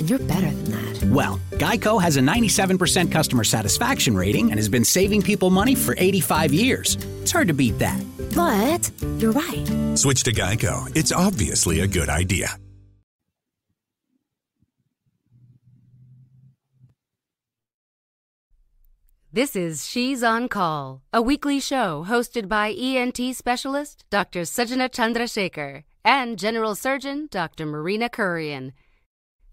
And you're better than that. Well, Geico has a 97% customer satisfaction rating and has been saving people money for 85 years. It's hard to beat that. But you're right. Switch to Geico. It's obviously a good idea. This is She's on Call, a weekly show hosted by ENT specialist Dr. Sujana Chandrasekhar and General Surgeon Dr. Marina Kurian.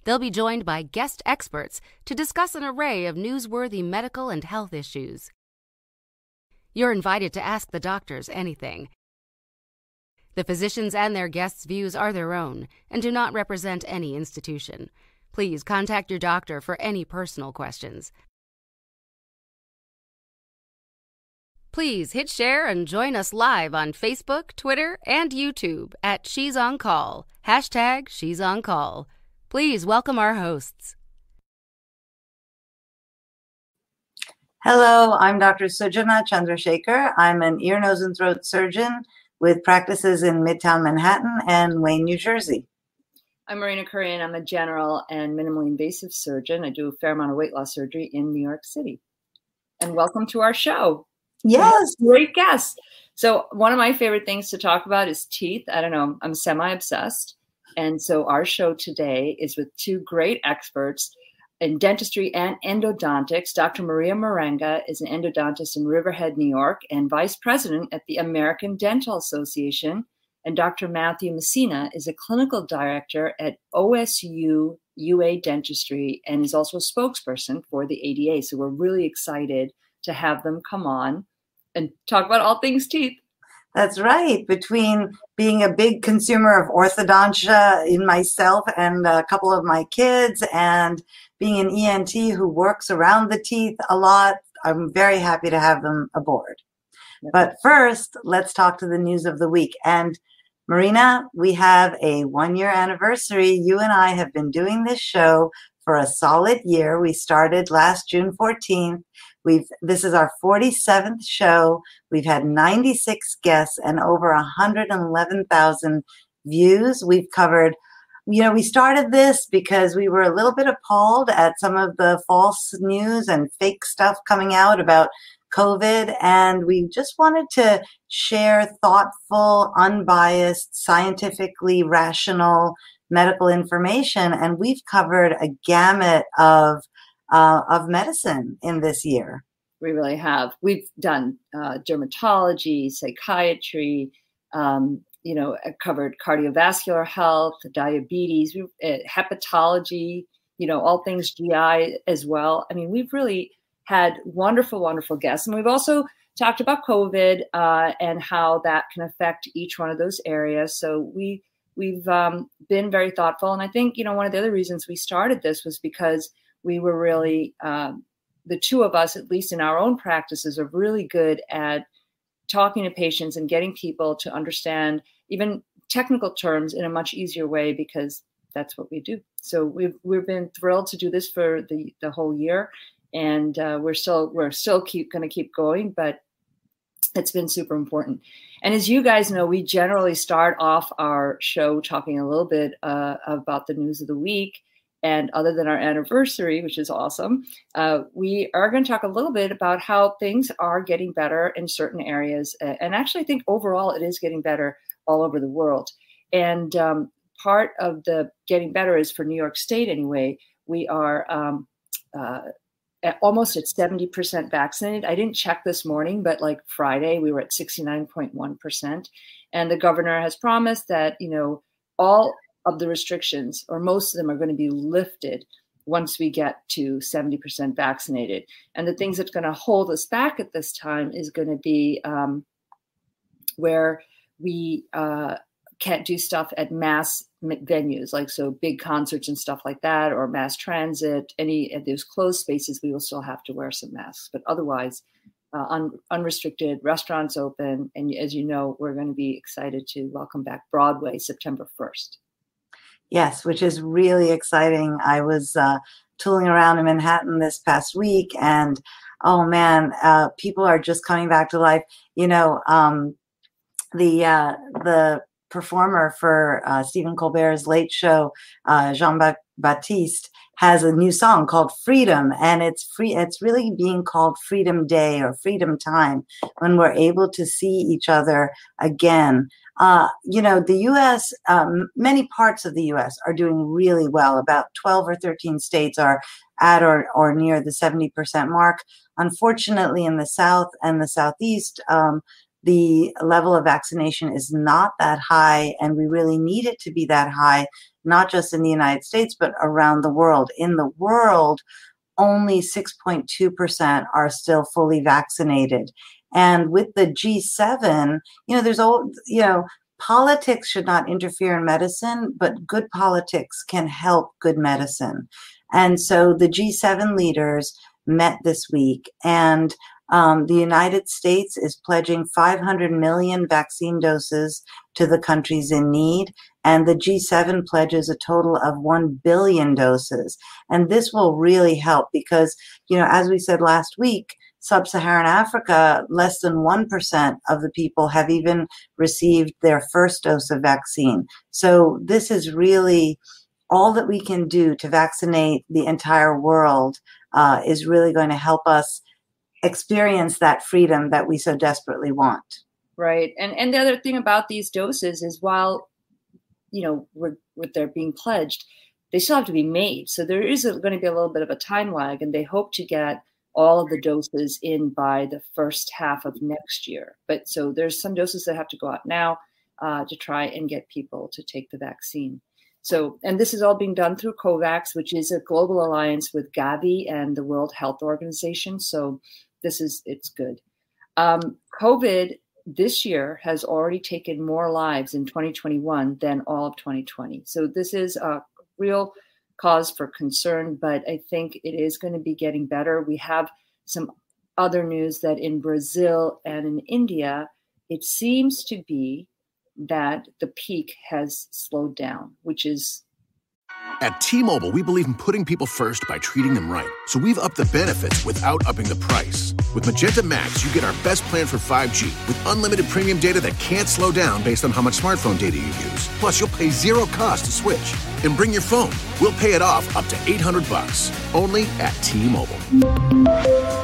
They'll be joined by guest experts to discuss an array of newsworthy medical and health issues. You're invited to ask the doctors anything. The physicians and their guests' views are their own and do not represent any institution. Please contact your doctor for any personal questions. Please hit share and join us live on Facebook, Twitter, and YouTube at She's On Call. Hashtag She's On Call. Please welcome our hosts. Hello, I'm Dr. Sujana Chandrasekhar. I'm an ear, nose, and throat surgeon with practices in Midtown Manhattan and Wayne, New Jersey. I'm Marina Kurian. I'm a general and minimally invasive surgeon. I do a fair amount of weight loss surgery in New York City. And welcome to our show. Yes. Great guest. So, one of my favorite things to talk about is teeth. I don't know, I'm semi obsessed. And so, our show today is with two great experts in dentistry and endodontics. Dr. Maria Maranga is an endodontist in Riverhead, New York, and vice president at the American Dental Association. And Dr. Matthew Messina is a clinical director at OSU UA Dentistry and is also a spokesperson for the ADA. So, we're really excited to have them come on and talk about all things teeth. That's right. Between being a big consumer of orthodontia in myself and a couple of my kids, and being an ENT who works around the teeth a lot, I'm very happy to have them aboard. But first, let's talk to the news of the week. And Marina, we have a one year anniversary. You and I have been doing this show for a solid year. We started last June 14th. We've this is our 47th show. We've had 96 guests and over 111,000 views. We've covered you know, we started this because we were a little bit appalled at some of the false news and fake stuff coming out about COVID. And we just wanted to share thoughtful, unbiased, scientifically rational medical information. And we've covered a gamut of, uh, of medicine in this year. We really have. We've done uh, dermatology, psychiatry, um, you know, covered cardiovascular health, diabetes, uh, hepatology, you know, all things GI as well. I mean, we've really had wonderful, wonderful guests. And we've also talked about COVID uh, and how that can affect each one of those areas. So we we've um, been very thoughtful, and I think you know one of the other reasons we started this was because we were really um, the two of us, at least in our own practices, are really good at talking to patients and getting people to understand even technical terms in a much easier way because that's what we do. So we've we've been thrilled to do this for the the whole year, and uh, we're still we're still keep going to keep going, but it's been super important. And as you guys know, we generally start off our show talking a little bit uh, about the news of the week. And other than our anniversary, which is awesome, uh, we are going to talk a little bit about how things are getting better in certain areas. And actually, I think overall it is getting better all over the world. And um, part of the getting better is for New York State anyway. We are um, uh, at almost at 70% vaccinated. I didn't check this morning, but like Friday, we were at 69.1%. And the governor has promised that, you know, all of the restrictions, or most of them, are going to be lifted once we get to 70% vaccinated. And the things that's going to hold us back at this time is going to be um, where we uh, can't do stuff at mass venues, like so big concerts and stuff like that, or mass transit. Any of those closed spaces, we will still have to wear some masks. But otherwise, uh, un- unrestricted, restaurants open. And as you know, we're going to be excited to welcome back Broadway September 1st. Yes, which is really exciting. I was uh, tooling around in Manhattan this past week, and oh man, uh, people are just coming back to life. You know, um, the uh, the performer for uh, Stephen Colbert's Late Show, uh, Jon Batiste, has a new song called Freedom, and it's free. It's really being called Freedom Day or Freedom Time when we're able to see each other again. Uh, you know, the U.S. Um, many parts of the U.S. are doing really well. About 12 or 13 states are at or, or near the 70% mark. Unfortunately, in the South and the Southeast, um, the level of vaccination is not that high, and we really need it to be that high not just in the United States, but around the world. In the world, only 6.2% are still fully vaccinated. And with the G7, you know, there's all, you know, politics should not interfere in medicine, but good politics can help good medicine. And so the G7 leaders met this week and um, the United States is pledging 500 million vaccine doses to the countries in need and the G7 pledges a total of 1 billion doses. And this will really help because, you know, as we said last week, Sub Saharan Africa, less than 1% of the people have even received their first dose of vaccine. So this is really all that we can do to vaccinate the entire world uh, is really going to help us experience that freedom that we so desperately want. Right. And and the other thing about these doses is while you know, with, with their being pledged, they still have to be made. So there is going to be a little bit of a time lag, and they hope to get all of the doses in by the first half of next year. But so there's some doses that have to go out now uh, to try and get people to take the vaccine. So, and this is all being done through COVAX, which is a global alliance with Gavi and the World Health Organization. So, this is it's good. Um, COVID this year has already taken more lives in 2021 than all of 2020. So this is a real cause for concern, but I think it is going to be getting better. We have some other news that in Brazil and in India, it seems to be that the peak has slowed down, which is at T Mobile, we believe in putting people first by treating them right. So we've upped the benefits without upping the price. With Magenta Max, you get our best plan for 5G with unlimited premium data that can't slow down based on how much smartphone data you use. Plus, you'll pay zero cost to switch. And bring your phone. We'll pay it off up to 800 bucks. Only at T Mobile.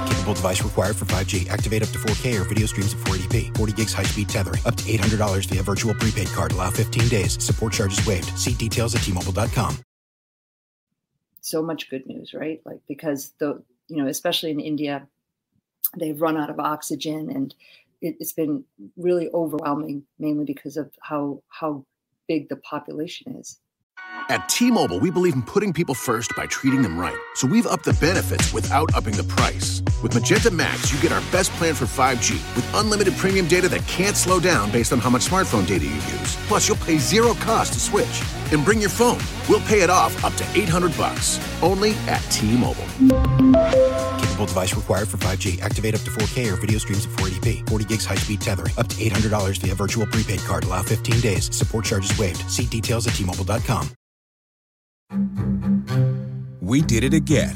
Capable device required for 5G. Activate up to 4K or video streams at 480p. 40 gigs high speed tethering. Up to $800 via virtual prepaid card. Allow 15 days. Support charges waived. See details at tmobile.com so much good news, right? Like because the you know especially in India, they've run out of oxygen and it, it's been really overwhelming, mainly because of how how big the population is. At T-Mobile, we believe in putting people first by treating them right. So we've upped the benefits without upping the price. With Magenta Max, you get our best plan for 5G with unlimited premium data that can't slow down based on how much smartphone data you use. Plus, you'll pay zero cost to switch. And bring your phone. We'll pay it off up to 800 bucks. Only at T-Mobile. Capable device required for 5G. Activate up to 4K or video streams at 480p. 40 gigs high speed tethering. Up to $800 via virtual prepaid card. Allow 15 days. Support charges waived. See details at T-Mobile.com. We did it again.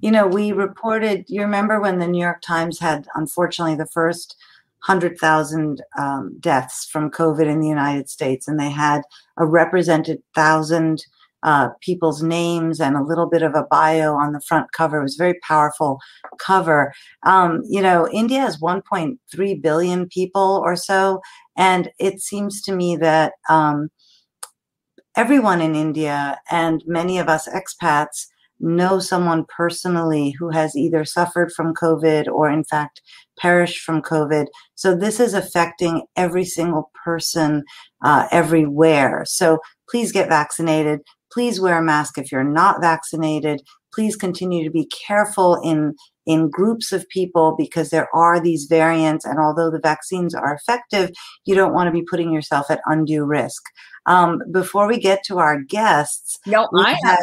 You know, we reported, you remember when the New York Times had, unfortunately, the first 100,000 um, deaths from COVID in the United States, and they had a represented thousand uh, people's names and a little bit of a bio on the front cover. It was a very powerful cover. Um, you know, India has 1.3 billion people or so, and it seems to me that um, everyone in India and many of us expats know someone personally who has either suffered from COVID or, in fact, perished from COVID. So this is affecting every single person uh, everywhere. So please get vaccinated. Please wear a mask if you're not vaccinated. Please continue to be careful in in groups of people because there are these variants and although the vaccines are effective you don't want to be putting yourself at undue risk um, before we get to our guests no i have,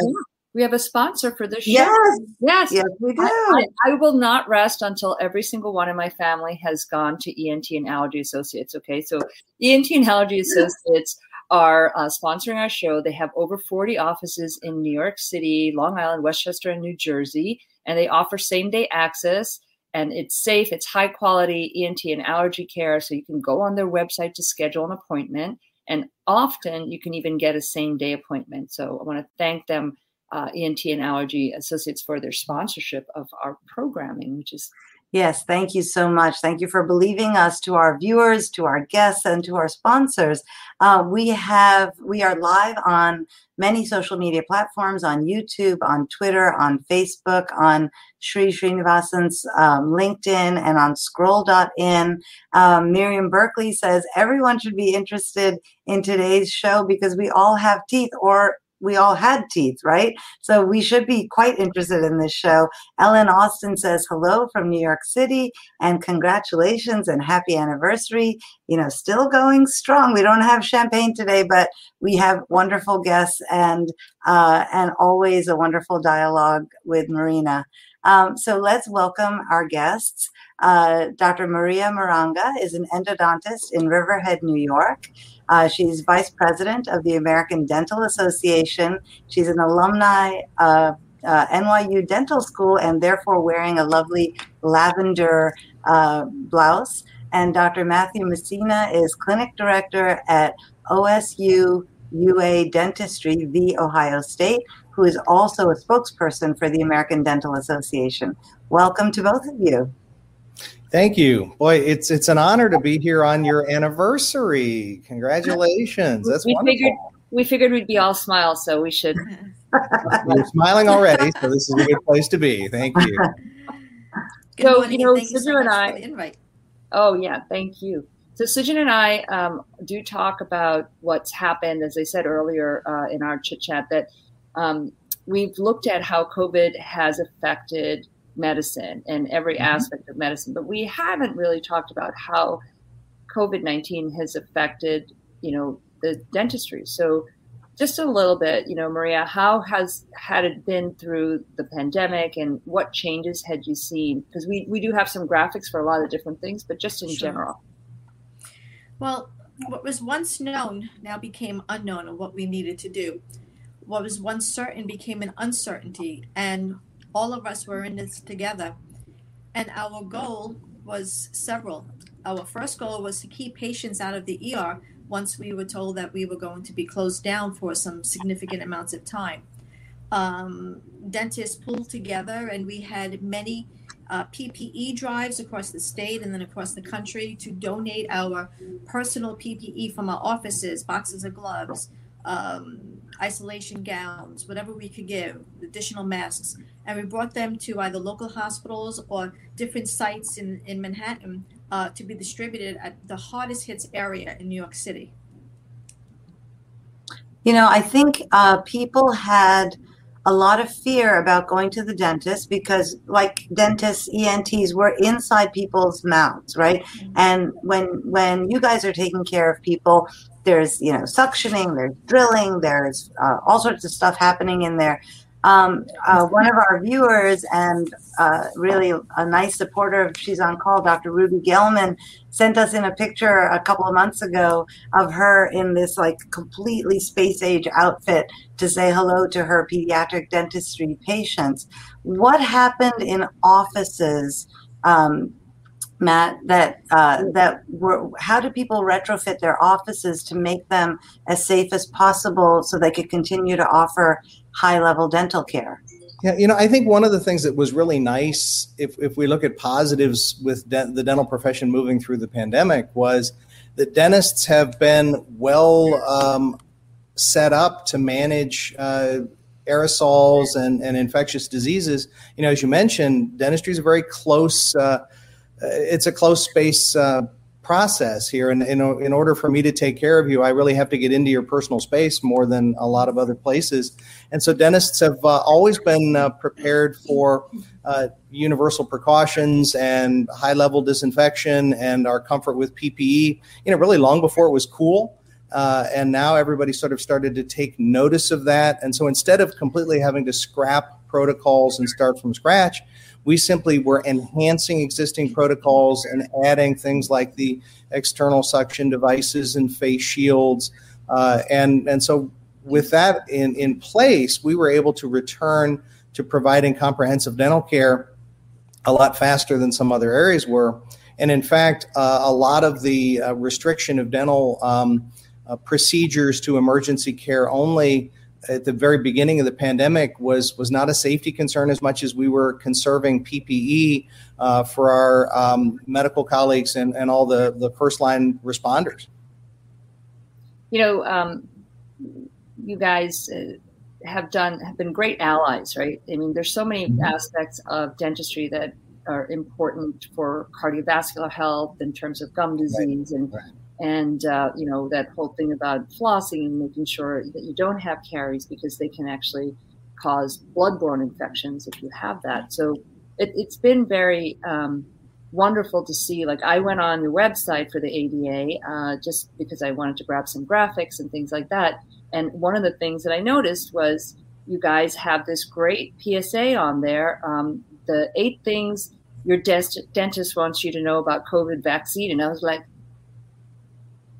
we have a sponsor for this show. Yes, yes, yes, we do. I, I, I, will not rest until every single one in my family has gone to ENT and Allergy Associates. Okay, so ENT and Allergy Associates are uh, sponsoring our show. They have over 40 offices in New York City, Long Island, Westchester, and New Jersey, and they offer same day access. And it's safe, it's high quality ENT and allergy care. So you can go on their website to schedule an appointment. And often you can even get a same day appointment. So I want to thank them uh, ENT and Allergy Associates for their sponsorship of our programming, which is Yes, thank you so much. Thank you for believing us to our viewers, to our guests, and to our sponsors. Uh, we have we are live on many social media platforms on YouTube, on Twitter, on Facebook, on Sri Srinivasan's um, LinkedIn, and on Scroll.in. Um, Miriam Berkeley says everyone should be interested in today's show because we all have teeth or we all had teeth, right? So we should be quite interested in this show. Ellen Austin says hello from New York City and congratulations and happy anniversary. You know, still going strong. We don't have champagne today, but we have wonderful guests and uh, and always a wonderful dialogue with Marina. Um, so let's welcome our guests. Uh, Dr. Maria Maranga is an endodontist in Riverhead, New York. Uh, she's vice president of the American Dental Association. She's an alumni of uh, NYU Dental School and therefore wearing a lovely lavender uh, blouse. And Dr. Matthew Messina is clinic director at OSU UA Dentistry, the Ohio State, who is also a spokesperson for the American Dental Association. Welcome to both of you. Thank you. Boy, it's it's an honor to be here on your anniversary. Congratulations. That's we wonderful. Figured, we figured we'd be all smiles, so we should. You're smiling already, so this is a good place to be. Thank you. so, you know, Suju so and I. Oh, yeah. Thank you. So, Sujin and I um, do talk about what's happened, as I said earlier uh, in our chit chat, that um, we've looked at how COVID has affected medicine and every mm-hmm. aspect of medicine, but we haven't really talked about how COVID nineteen has affected, you know, the dentistry. So, just a little bit, you know, Maria, how has had it been through the pandemic, and what changes had you seen? Because we we do have some graphics for a lot of different things, but just in sure. general. Well, what was once known now became unknown, and what we needed to do. What was once certain became an uncertainty, and all of us were in this together. And our goal was several. Our first goal was to keep patients out of the ER once we were told that we were going to be closed down for some significant amounts of time. Um, dentists pulled together, and we had many uh, PPE drives across the state and then across the country to donate our personal PPE from our offices, boxes of gloves, um, isolation gowns, whatever we could give, additional masks. And we brought them to either local hospitals or different sites in, in Manhattan uh, to be distributed at the hardest hits area in New York City. You know, I think uh, people had a lot of fear about going to the dentist because, like dentists, ENTs, were inside people's mouths, right? Mm-hmm. And when when you guys are taking care of people, there's you know suctioning, there's drilling, there's uh, all sorts of stuff happening in there. Um, uh, one of our viewers and uh, really a nice supporter of She's on Call, Dr. Ruby Gelman, sent us in a picture a couple of months ago of her in this like completely space age outfit to say hello to her pediatric dentistry patients. What happened in offices? Um, Matt, that uh, that were how do people retrofit their offices to make them as safe as possible so they could continue to offer high level dental care? Yeah, you know, I think one of the things that was really nice, if, if we look at positives with de- the dental profession moving through the pandemic, was that dentists have been well um, set up to manage uh, aerosols and, and infectious diseases. You know, as you mentioned, dentistry is a very close. Uh, it's a close space uh, process here, and in, in order for me to take care of you, I really have to get into your personal space more than a lot of other places. And so, dentists have uh, always been uh, prepared for uh, universal precautions and high level disinfection and our comfort with PPE. You know, really long before it was cool. Uh, and now everybody sort of started to take notice of that. And so instead of completely having to scrap protocols and start from scratch, we simply were enhancing existing protocols and adding things like the external suction devices and face shields. Uh, and, and so with that in, in place, we were able to return to providing comprehensive dental care a lot faster than some other areas were. And in fact, uh, a lot of the uh, restriction of dental um, uh, procedures to emergency care only at the very beginning of the pandemic was was not a safety concern as much as we were conserving PPE uh, for our um, medical colleagues and, and all the, the first line responders. You know, um, you guys uh, have done have been great allies, right? I mean, there's so many mm-hmm. aspects of dentistry that are important for cardiovascular health in terms of gum disease right. and right and uh, you know that whole thing about flossing and making sure that you don't have caries because they can actually cause bloodborne infections if you have that. So it, has been very um, wonderful to see. Like I went on the website for the ADA uh, just because I wanted to grab some graphics and things like that. And one of the things that I noticed was you guys have this great PSA on there. Um, the eight things your dentist wants you to know about COVID vaccine. And I was like,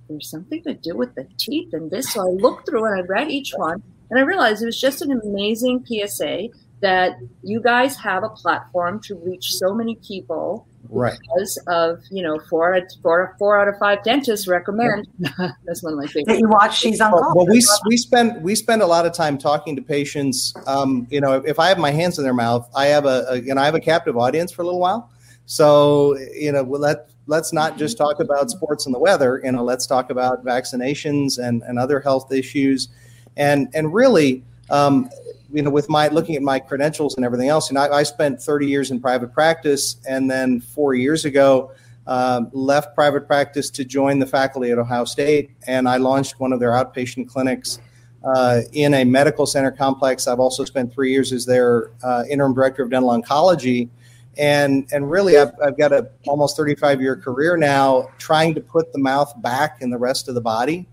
there's something to do with the teeth and this. So I looked through and I read each one and I realized it was just an amazing PSA that you guys have a platform to reach so many people right. because of you know four four four out of five dentists recommend. That's one of my favorites. That you watch She's on Call. Well, we we spend we spend a lot of time talking to patients. Um, you know, if, if, I have my hands in their mouth, I have a, a you know I have a captive audience for a little while. So you know, we'll let let's not just talk about sports and the weather. You know, let's talk about vaccinations and, and other health issues, and and really, um, you know, with my looking at my credentials and everything else, know, I, I spent 30 years in private practice, and then four years ago. Uh, left private practice to join the faculty at Ohio State, and I launched one of their outpatient clinics uh, in a medical center complex. I've also spent three years as their uh, interim director of dental oncology, and and really I've, I've got a almost 35 year career now trying to put the mouth back in the rest of the body.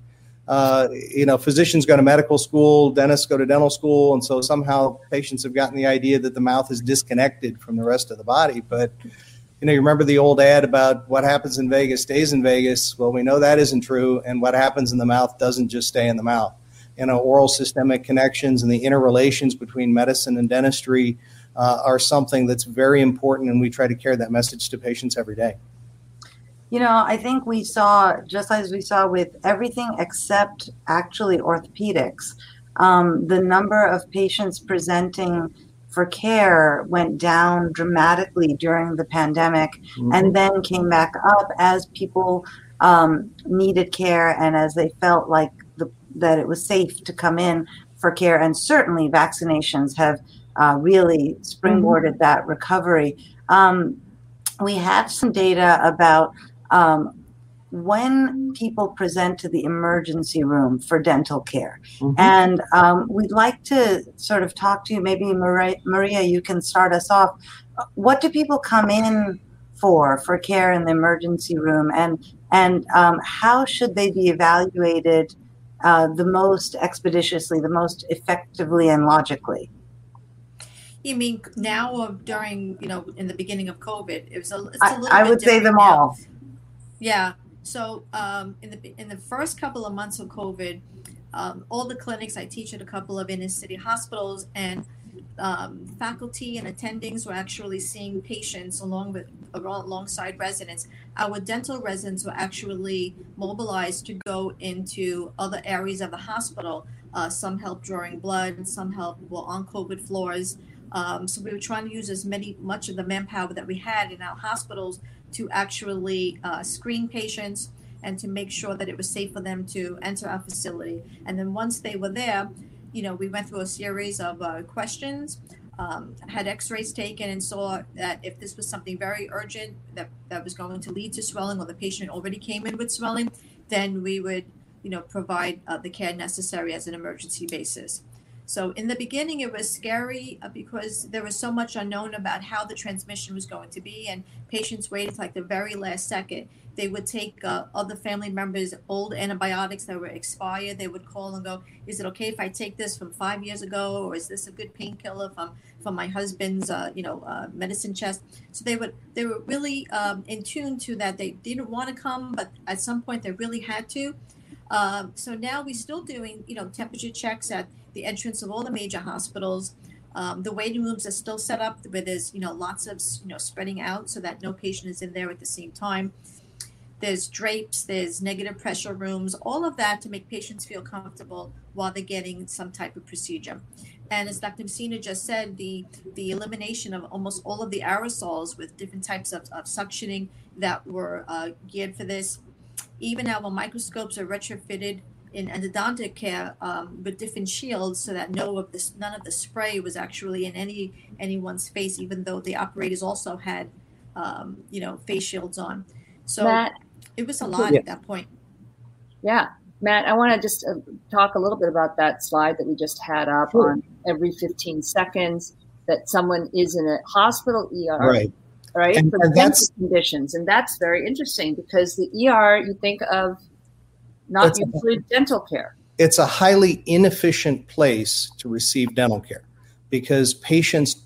Uh, you know physicians go to medical school dentists go to dental school and so somehow patients have gotten the idea that the mouth is disconnected from the rest of the body. But you know you remember the old ad about what happens in vegas stays in vegas. Well we know that isn't true and what happens in the mouth doesn't just stay in the mouth. You know oral systemic connections and the interrelations between medicine and dentistry uh, are something that's very important, and we try to carry that message to patients every day. You know, I think we saw, just as we saw with everything except actually orthopedics, um, the number of patients presenting for care went down dramatically during the pandemic mm-hmm. and then came back up as people um, needed care and as they felt like the, that it was safe to come in for care. And certainly vaccinations have uh, really springboarded mm-hmm. that recovery. Um, we have some data about um, when people present to the emergency room for dental care. Mm-hmm. And um, we'd like to sort of talk to you. Maybe Maria, Maria, you can start us off. What do people come in for for care in the emergency room, and and um, how should they be evaluated uh, the most expeditiously, the most effectively, and logically? You mean now or during, you know, in the beginning of COVID? It was a, it's a little I, I would say them now. all. Yeah. So um, in the in the first couple of months of COVID, um, all the clinics I teach at a couple of inner city hospitals and um, faculty and attendings were actually seeing patients along with alongside residents, our dental residents were actually mobilized to go into other areas of the hospital. Uh, some help drawing blood, some help were on COVID floors. Um, so we were trying to use as many much of the manpower that we had in our hospitals to actually uh, screen patients and to make sure that it was safe for them to enter our facility. And then once they were there, you know, we went through a series of uh, questions, um, had x-rays taken and saw that if this was something very urgent that, that was going to lead to swelling or the patient already came in with swelling, then we would, you know, provide uh, the care necessary as an emergency basis. So in the beginning, it was scary uh, because there was so much unknown about how the transmission was going to be, and patients waited like the very last second. They would take uh, other family members' old antibiotics that were expired. They would call and go, "Is it okay if I take this from five years ago, or is this a good painkiller from from my husband's, uh, you know, uh, medicine chest?" So they would they were really um, in tune to that. They didn't want to come, but at some point they really had to. Um, so now we're still doing, you know, temperature checks at the entrance of all the major hospitals. Um, the waiting rooms are still set up where there's you know lots of you know spreading out so that no patient is in there at the same time. There's drapes, there's negative pressure rooms, all of that to make patients feel comfortable while they're getting some type of procedure. And as Dr. Messina just said, the the elimination of almost all of the aerosols with different types of, of suctioning that were uh, geared for this. Even our microscopes are retrofitted in endodontic care um, with different shields so that no of this none of the spray was actually in any anyone's face even though the operators also had um, you know face shields on. So Matt, it was a lot yeah. at that point. Yeah. Matt i want to just uh, talk a little bit about that slide that we just had up sure. on every 15 seconds that someone is in a hospital er right. right and, for and conditions. And that's very interesting because the er you think of not usually a, dental care. It's a highly inefficient place to receive dental care because patients,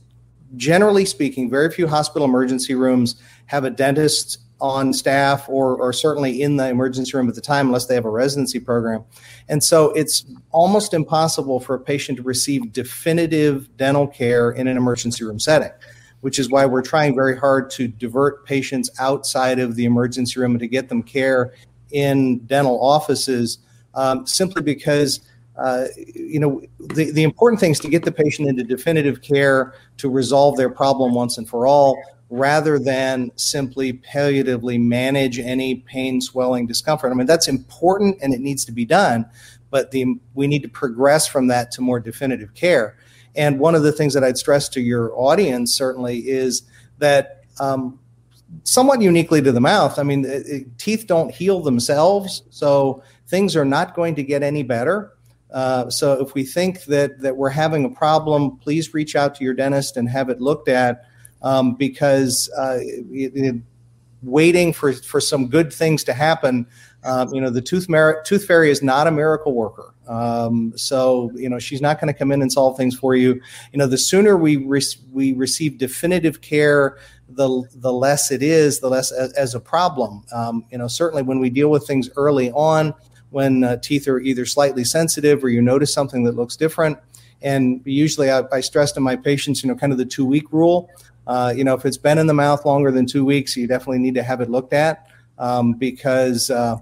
generally speaking, very few hospital emergency rooms have a dentist on staff or, or certainly in the emergency room at the time unless they have a residency program. And so it's almost impossible for a patient to receive definitive dental care in an emergency room setting, which is why we're trying very hard to divert patients outside of the emergency room and to get them care in dental offices um, simply because uh, you know the, the important thing is to get the patient into definitive care to resolve their problem once and for all rather than simply palliatively manage any pain swelling discomfort. I mean that's important and it needs to be done but the, we need to progress from that to more definitive care. And one of the things that i'd stress to your audience certainly is that um, somewhat uniquely to the mouth. I mean, it, it, teeth don't heal themselves, so things are not going to get any better. Uh, so if we think that that we're having a problem, please reach out to your dentist and have it looked at um, because uh, it, waiting for for some good things to happen. Um, you know, the tooth tooth fairy is not a miracle worker. Um, so you know, she's not going to come in and solve things for you. You know, the sooner we re- we receive definitive care the the less it is, the less as, as a problem. Um, you know, certainly when we deal with things early on, when uh, teeth are either slightly sensitive or you notice something that looks different, and usually I, I stress to my patients, you know, kind of the two week rule. Uh, you know, if it's been in the mouth longer than two weeks, you definitely need to have it looked at um, because uh,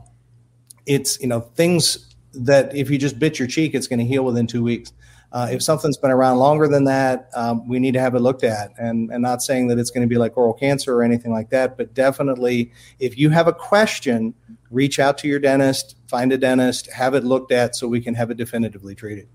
it's you know things that if you just bit your cheek, it's going to heal within two weeks. Uh, if something's been around longer than that, um, we need to have it looked at. And, and not saying that it's going to be like oral cancer or anything like that, but definitely if you have a question, reach out to your dentist, find a dentist, have it looked at so we can have it definitively treated.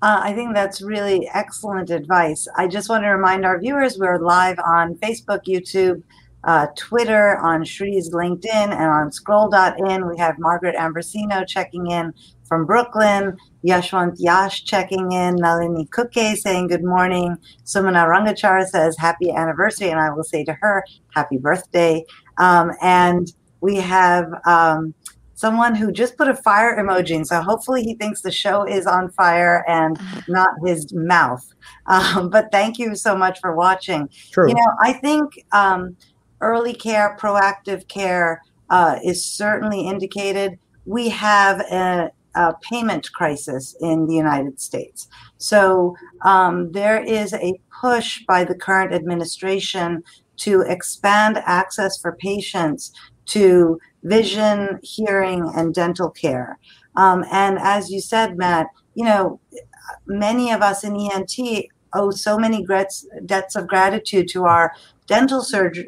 Uh, I think that's really excellent advice. I just want to remind our viewers we're live on Facebook, YouTube, uh, Twitter, on Shree's LinkedIn, and on scroll.in. We have Margaret Ambrosino checking in from Brooklyn. Yashwant Yash checking in. Nalini Kuke saying good morning. Sumana Rangachar says happy anniversary, and I will say to her happy birthday. Um, and we have um, someone who just put a fire emoji, and so hopefully he thinks the show is on fire and not his mouth. Um, but thank you so much for watching. True. You know, I think um, early care, proactive care uh, is certainly indicated. We have a a payment crisis in the United States. So um, there is a push by the current administration to expand access for patients to vision, hearing, and dental care. Um, and as you said, Matt, you know, many of us in ENT owe so many debts, debts of gratitude to our dental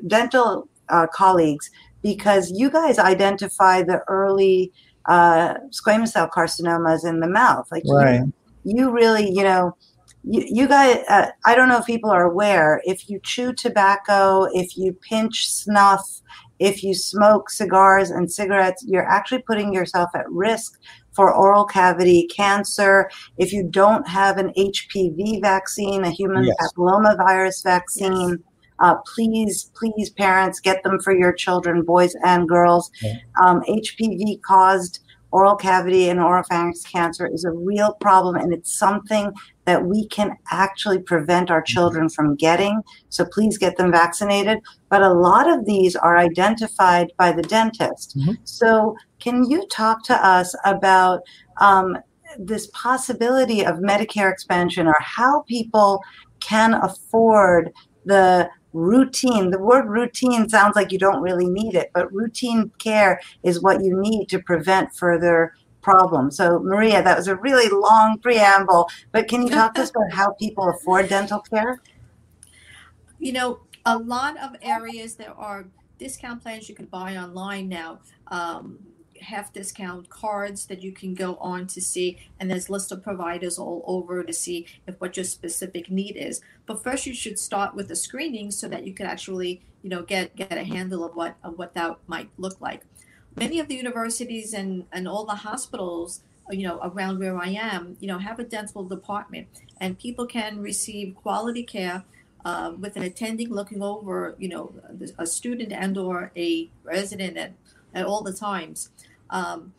dental uh, colleagues because you guys identify the early uh, squamous cell carcinomas in the mouth. Like right. you, you really, you know, you, you guys, uh, I don't know if people are aware, if you chew tobacco, if you pinch snuff, if you smoke cigars and cigarettes, you're actually putting yourself at risk for oral cavity cancer. If you don't have an HPV vaccine, a human yes. papillomavirus vaccine, yes. uh, please, please, parents, get them for your children, boys and girls. Um, HPV caused oral cavity and oropharynx cancer is a real problem, and it's something that we can actually prevent our children from getting. So please get them vaccinated. But a lot of these are identified by the dentist. Mm-hmm. So can you talk to us about um, this possibility of Medicare expansion or how people can afford the routine. The word routine sounds like you don't really need it, but routine care is what you need to prevent further problems. So, Maria, that was a really long preamble, but can you talk to us about how people afford dental care? You know, a lot of areas there are discount plans you can buy online now. Um, half discount cards that you can go on to see and there's list of providers all over to see if what your specific need is but first you should start with the screening so that you can actually you know get get a handle of what of what that might look like many of the universities and and all the hospitals you know around where i am you know have a dental department and people can receive quality care uh, with an attending looking over you know a student and or a resident at, at all the times um,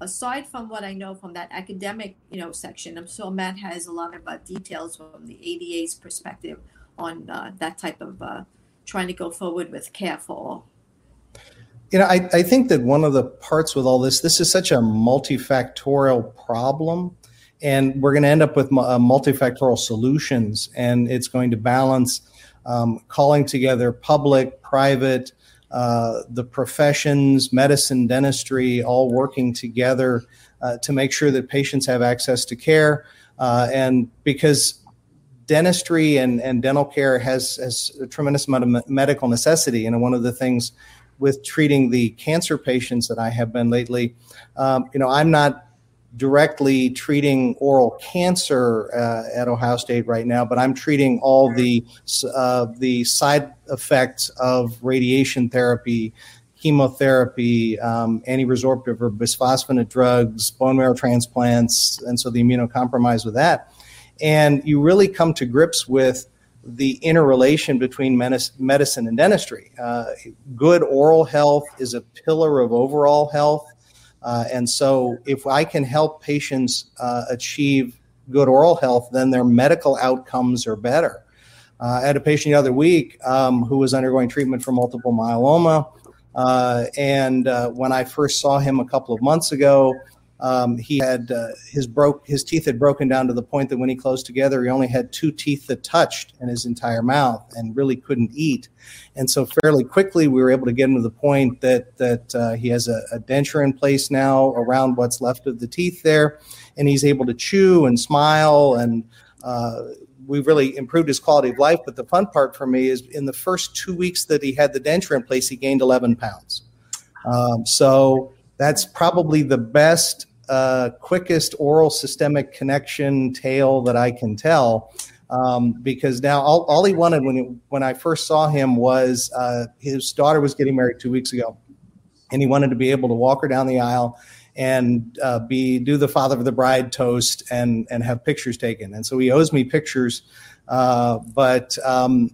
aside from what I know from that academic, you know, section, I'm sure Matt has a lot of uh, details from the ADA's perspective on uh, that type of uh, trying to go forward with care for all. You know, I, I think that one of the parts with all this, this is such a multifactorial problem, and we're going to end up with uh, multifactorial solutions, and it's going to balance um, calling together public, private, uh, the professions, medicine, dentistry, all working together uh, to make sure that patients have access to care. Uh, and because dentistry and, and dental care has, has a tremendous amount of medical necessity, and one of the things with treating the cancer patients that I have been lately, um, you know, I'm not directly treating oral cancer uh, at Ohio State right now, but I'm treating all the uh, the side effects of radiation therapy, chemotherapy, um, anti-resorptive or bisphosphonate drugs, bone marrow transplants, and so the immunocompromised with that. And you really come to grips with the interrelation between medicine and dentistry. Uh, good oral health is a pillar of overall health uh, and so, if I can help patients uh, achieve good oral health, then their medical outcomes are better. Uh, I had a patient the other week um, who was undergoing treatment for multiple myeloma. Uh, and uh, when I first saw him a couple of months ago, um, he had uh, his broke his teeth had broken down to the point that when he closed together, he only had two teeth that touched in his entire mouth and really couldn't eat. And so fairly quickly, we were able to get him to the point that that uh, he has a, a, denture in place now around what's left of the teeth there, and he's able to chew and smile and. Uh, we really improved his quality of life. But the fun part for me is in the first two weeks that he had the denture in place, he gained 11 pounds. Um, so that's probably the best uh, quickest oral systemic connection tale that I can tell. Um, because now all, all, he wanted when he, when I first saw him was uh, his daughter was getting married two weeks ago, and he wanted to be able to walk her down the aisle and uh, be do the father of the bride toast and and have pictures taken. And so he owes me pictures, uh, but um,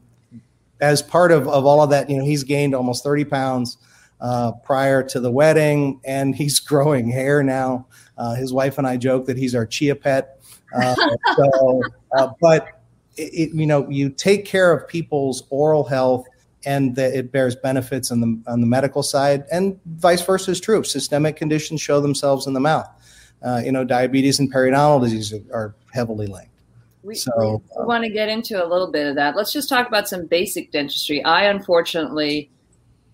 as part of, of all of that, you know, he's gained almost thirty pounds uh, prior to the wedding, and he's growing hair now. Uh, his wife and I joke that he's our chia pet. Uh, so, uh, but it, it, you know, you take care of people's oral health, and that it bears benefits on the on the medical side, and vice versa is true. Systemic conditions show themselves in the mouth. Uh, you know, diabetes and periodontal disease are, heavily linked. We, so, we, we uh, want to get into a little bit of that. Let's just talk about some basic dentistry. I unfortunately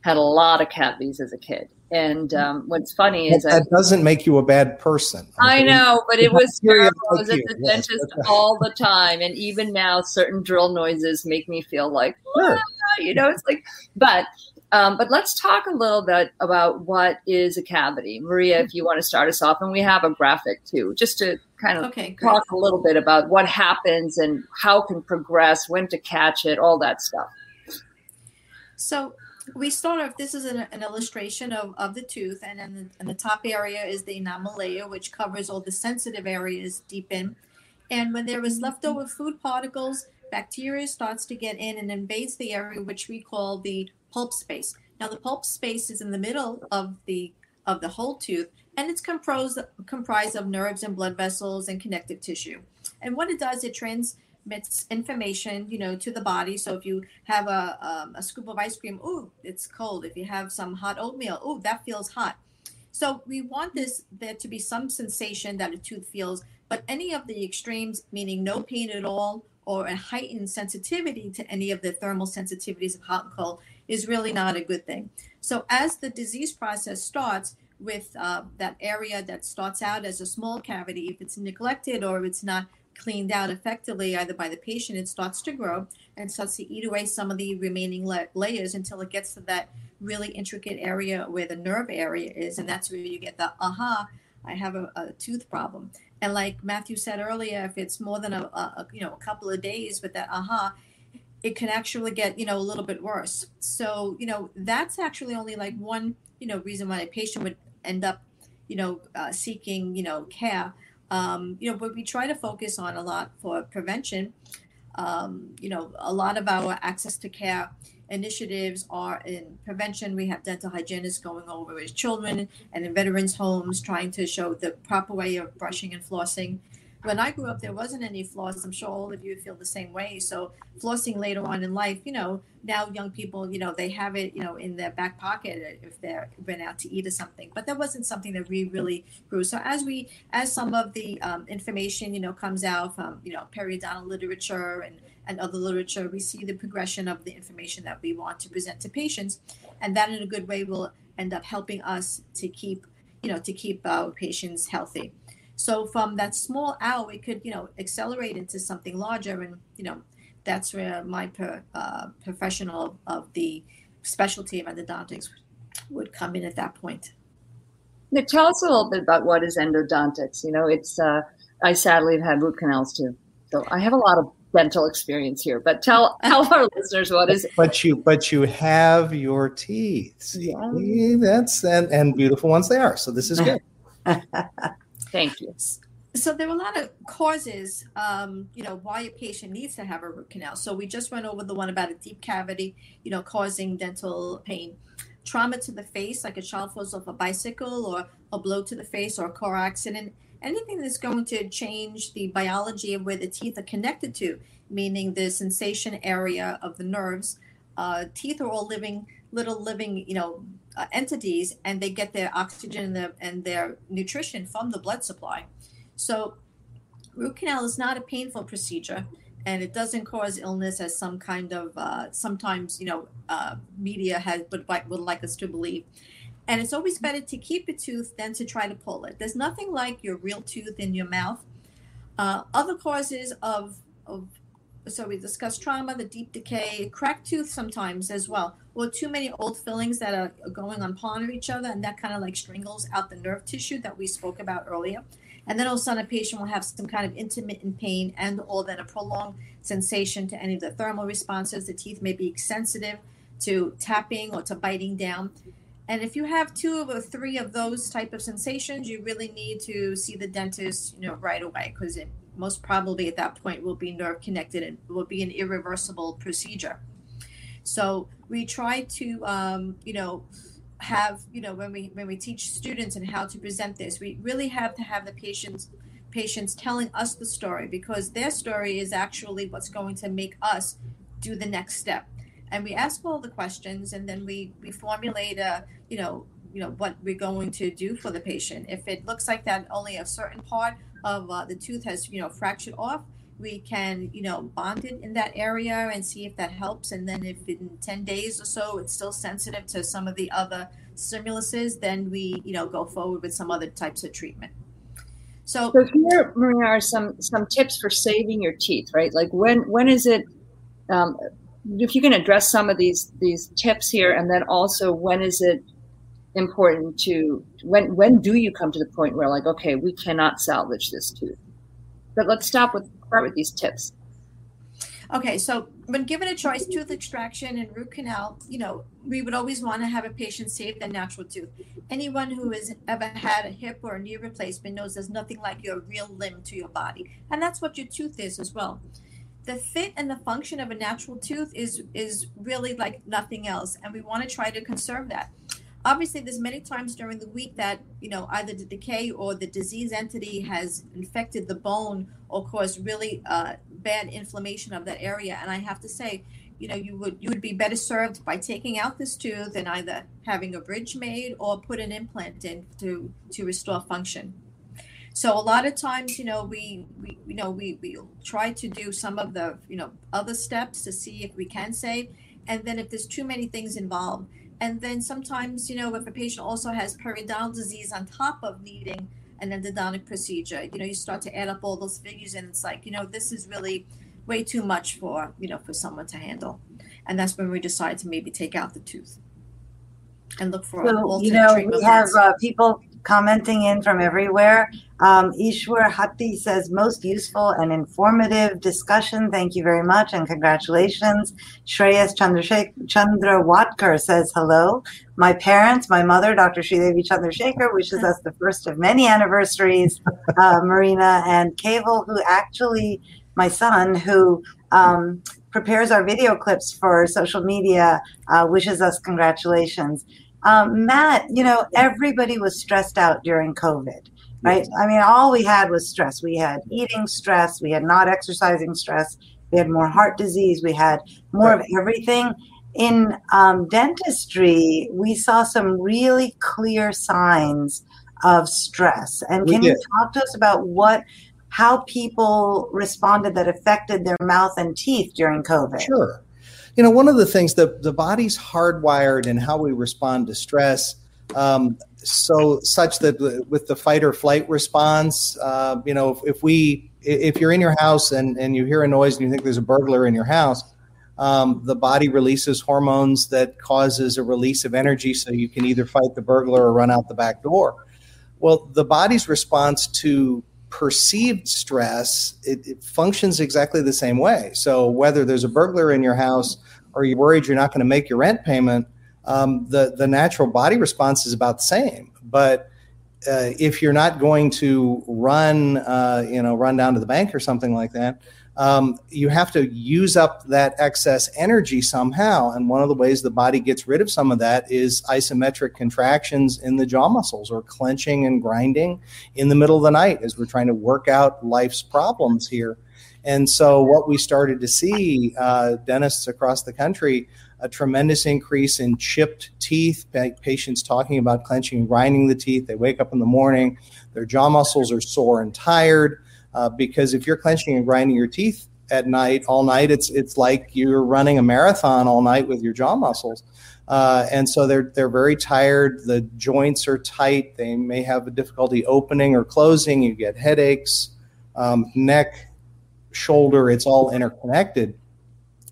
had a lot of cavities as a kid. And um, what's funny is that, that, doesn't make you a bad person. I know, but it was terrible. I was at the yes, dentist all the time, and even now, certain drill noises make me feel like, sure. ah, you know, it's like. But um, but let's talk a little bit about what is a cavity, Maria. If you want to start us off, and we have a graphic too, just to kind of okay, talk a little bit about what happens and how can progress, when to catch it, all that stuff. So we start off, this is an, an illustration of, of the tooth, and in the, the top area is the enamel layer, which covers all the sensitive areas deep in. And when there is leftover food particles, bacteria starts to get in and invades the area which we call the pulp space. Now the pulp space is in the middle of the of the whole tooth and it's comprised comprised of nerves and blood vessels and connective tissue. And what it does, it trans transmits information, you know, to the body. So if you have a, um, a scoop of ice cream, ooh, it's cold. If you have some hot oatmeal, ooh, that feels hot. So we want this there to be some sensation that a tooth feels, but any of the extremes, meaning no pain at all or a heightened sensitivity to any of the thermal sensitivities of hot and cold, is really not a good thing. So as the disease process starts, with uh, that area that starts out as a small cavity, if it's neglected or it's not cleaned out effectively either by the patient, it starts to grow and starts to eat away some of the remaining la- layers until it gets to that really intricate area where the nerve area is. And that's where you get the aha, I have a, a tooth problem. And like Matthew said earlier, if it's more than a, a, you know a couple of days with that aha, it can actually get you know a little bit worse. So you know that's actually only like one you know reason why a patient would end up you know uh, seeking you know care um, you know, but we try to focus on a lot for prevention. Um, you know, a lot of our access to care initiatives are in prevention. We have dental hygienists going over with children and in veterans' homes, trying to show the proper way of brushing and flossing when I grew up, there wasn't any floss. I'm sure all of you feel the same way. So flossing later on in life, you know, now young people, you know, they have it, you know, in their back pocket if they're been out to eat or something. But that wasn't something that we really grew. So as we, as some of the um, information, you know, comes out from, you know, periodontal literature and and other literature, we see the progression of the information that we want to present to patients, and that in a good way will end up helping us to keep, you know, to keep our patients healthy. So from that small owl, it could, you know, accelerate into something larger. And, you know, that's where my per, uh, professional of the specialty of endodontics would come in at that point. Now, tell us a little bit about what is endodontics. You know, it's, uh, I sadly have had root canals too. So I have a lot of dental experience here, but tell, tell our listeners what is But you, but you have your teeth. Yeah. See, that's, and, and beautiful ones they are. So this is good. Thank you. So there are a lot of causes, um, you know, why a patient needs to have a root canal. So we just went over the one about a deep cavity, you know, causing dental pain. Trauma to the face, like a child falls off a bicycle or a blow to the face or a car accident. Anything that's going to change the biology of where the teeth are connected to, meaning the sensation area of the nerves. Uh, teeth are all living, little living, you know, uh, entities and they get their oxygen and their, and their nutrition from the blood supply. So, root canal is not a painful procedure and it doesn't cause illness as some kind of uh, sometimes you know uh, media has would, would like us to believe. And it's always better to keep a tooth than to try to pull it. There's nothing like your real tooth in your mouth. Uh, other causes of, of so we discussed trauma, the deep decay, cracked tooth sometimes as well, too many old fillings that are going on pawn of each other, and that kind of like strangles out the nerve tissue that we spoke about earlier. And then all of a sudden, a patient will have some kind of intermittent pain and or then a prolonged sensation to any of the thermal responses. The teeth may be sensitive to tapping or to biting down. And if you have two or three of those type of sensations, you really need to see the dentist, you know, right away because it most probably at that point will be nerve connected and will be an irreversible procedure. So we try to, um, you know, have you know when we when we teach students and how to present this, we really have to have the patients patients telling us the story because their story is actually what's going to make us do the next step. And we ask all the questions, and then we we formulate a you know you know what we're going to do for the patient. If it looks like that only a certain part of uh, the tooth has you know fractured off we can, you know, bond it in that area and see if that helps. And then if in 10 days or so it's still sensitive to some of the other stimuluses, then we, you know, go forward with some other types of treatment. So, so here, Maria, are some some tips for saving your teeth, right? Like when when is it? Um, if you can address some of these these tips here, and then also when is it important to when when do you come to the point where like okay we cannot salvage this tooth but let's stop with start with these tips. Okay so when given a choice tooth extraction and root canal you know we would always want to have a patient save their natural tooth. Anyone who has ever had a hip or a knee replacement knows there's nothing like your real limb to your body and that's what your tooth is as well. The fit and the function of a natural tooth is is really like nothing else and we want to try to conserve that obviously there's many times during the week that you know either the decay or the disease entity has infected the bone or caused really uh, bad inflammation of that area. And i have to say you know you would you would be better served by taking out this tooth and either having a bridge made or put an implant in to to restore function. So a lot of times you know we, we you know we we try to do some of the you know other steps to see if we can save. And then if there's too many things involved and then sometimes, you know, if a patient also has periodontal disease on top of needing an endodontic procedure, you know, you start to add up all those figures and it's like, you know, this is really way too much for, you know, for someone to handle. And that's when we decide to maybe take out the tooth and look for so, you know, we have uh, people commenting in from everywhere. Um, Ishwar Hatti says, most useful and informative discussion. Thank you very much and congratulations. Shreyas Chandra Watkar says, hello. My parents, my mother, Dr. Sridevi Chandrasekhar, wishes us the first of many anniversaries. Uh, Marina and Kaval, who actually, my son, who um, prepares our video clips for social media, uh, wishes us congratulations. Um, Matt, you know, everybody was stressed out during COVID, right? I mean, all we had was stress. We had eating stress, we had not exercising stress, we had more heart disease, we had more of everything. In um, dentistry, we saw some really clear signs of stress. And can you talk to us about what how people responded that affected their mouth and teeth during COVID? Sure you know, one of the things that the body's hardwired in how we respond to stress. Um, so such that with the fight or flight response, uh, you know, if, if, we if you're in your house and, and you hear a noise and you think there's a burglar in your house, um, the body releases hormones that causes a release of energy, so you can either fight the burglar or run out the back door. Well, the body's response to perceived stress, it, it, functions exactly the same way. So whether there's a burglar in your house or you're worried you're not going to make your rent payment, um, the the natural body response is about the same. But uh, if you're not going to run, uh, you know, run down to the bank or something like that, um, you have to use up that excess energy somehow. And one of the ways the body gets rid of some of that is isometric contractions in the jaw muscles or clenching and grinding in the middle of the night as we're trying to work out life's problems here. And so, what we started to see, uh, dentists across the country, a tremendous increase in chipped teeth, patients talking about clenching and grinding the teeth. They wake up in the morning, their jaw muscles are sore and tired uh, because if you're clenching and grinding your teeth at night all night, it's it's like you're running a marathon all night with your jaw muscles. Uh, and so they're they're very tired. The joints are tight. They may have a difficulty opening or closing. You get headaches, um, neck, shoulder. It's all interconnected.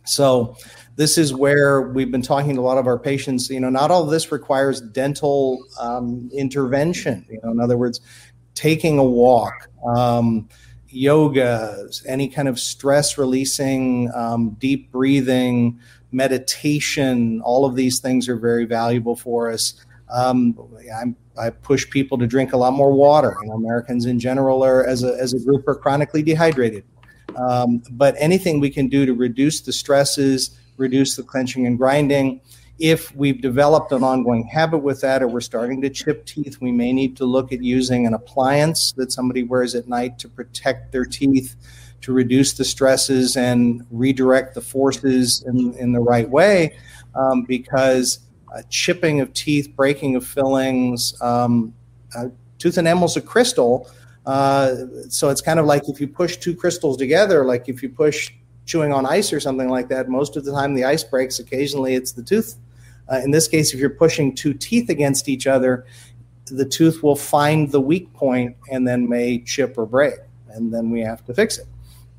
So this is where we've been talking to a lot of our patients. You know, not all this requires dental um, intervention. You know, in other words, taking a walk. Um, yoga, any kind of stress releasing, um, deep breathing, meditation, all of these things are very valuable for us. Um, i push people to drink a lot more water. You know, Americans in general are, as a, as a group, are chronically dehydrated. Um, but anything we can do to reduce the stresses, reduce the clenching and grinding, if we've developed an ongoing habit with that or we're starting to chip teeth, we may need to look at using an appliance that somebody wears at night to protect their teeth, to reduce the stresses and redirect the forces in, in the right way. Um, because uh, chipping of teeth, breaking of fillings, um, uh, tooth enamel's a crystal. Uh, so it's kind of like if you push two crystals together, like if you push chewing on ice or something like that, most of the time the ice breaks. Occasionally it's the tooth. Uh, in this case, if you're pushing two teeth against each other, the tooth will find the weak point and then may chip or break, and then we have to fix it.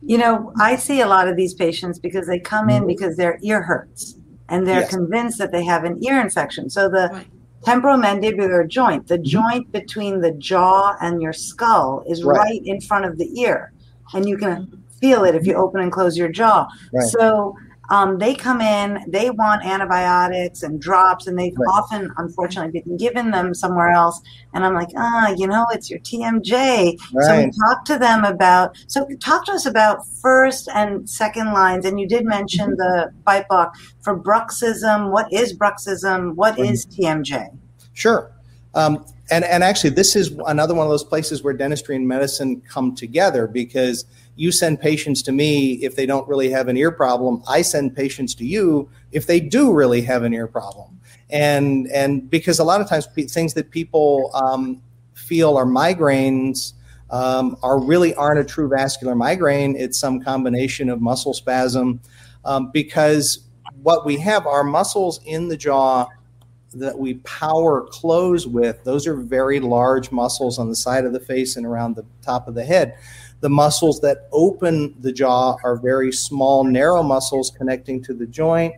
You know, I see a lot of these patients because they come in because their ear hurts and they're Yes. convinced that they have an ear infection. So the temporomandibular joint, the mm-hmm. joint between the jaw and your skull, is Right. right, in front of the ear, and you can feel it if you mm-hmm. open and close your jaw. Right. So um, they come in, they want antibiotics and drops, and they've Right. often, unfortunately, been given them somewhere else. And I'm like, ah, you know, it's your TMJ. So we talk to them about. So talk to us about first and second lines. And you did mention the bite block for bruxism. What is bruxism? What is TMJ? Sure. Um, and, and actually, this is another one of those places where dentistry and medicine come together because you send patients to me if they don't really have an ear problem. I send patients to you if they do really have an ear problem. And, and because a lot of times pe- things that people um, feel are migraines um, are really aren't a true vascular migraine. It's some combination of muscle spasm um, because what we have are muscles in the jaw that we power close with, those are very large muscles on the side of the face and around the top of the head. The muscles that open the jaw are very small, narrow muscles connecting to the joint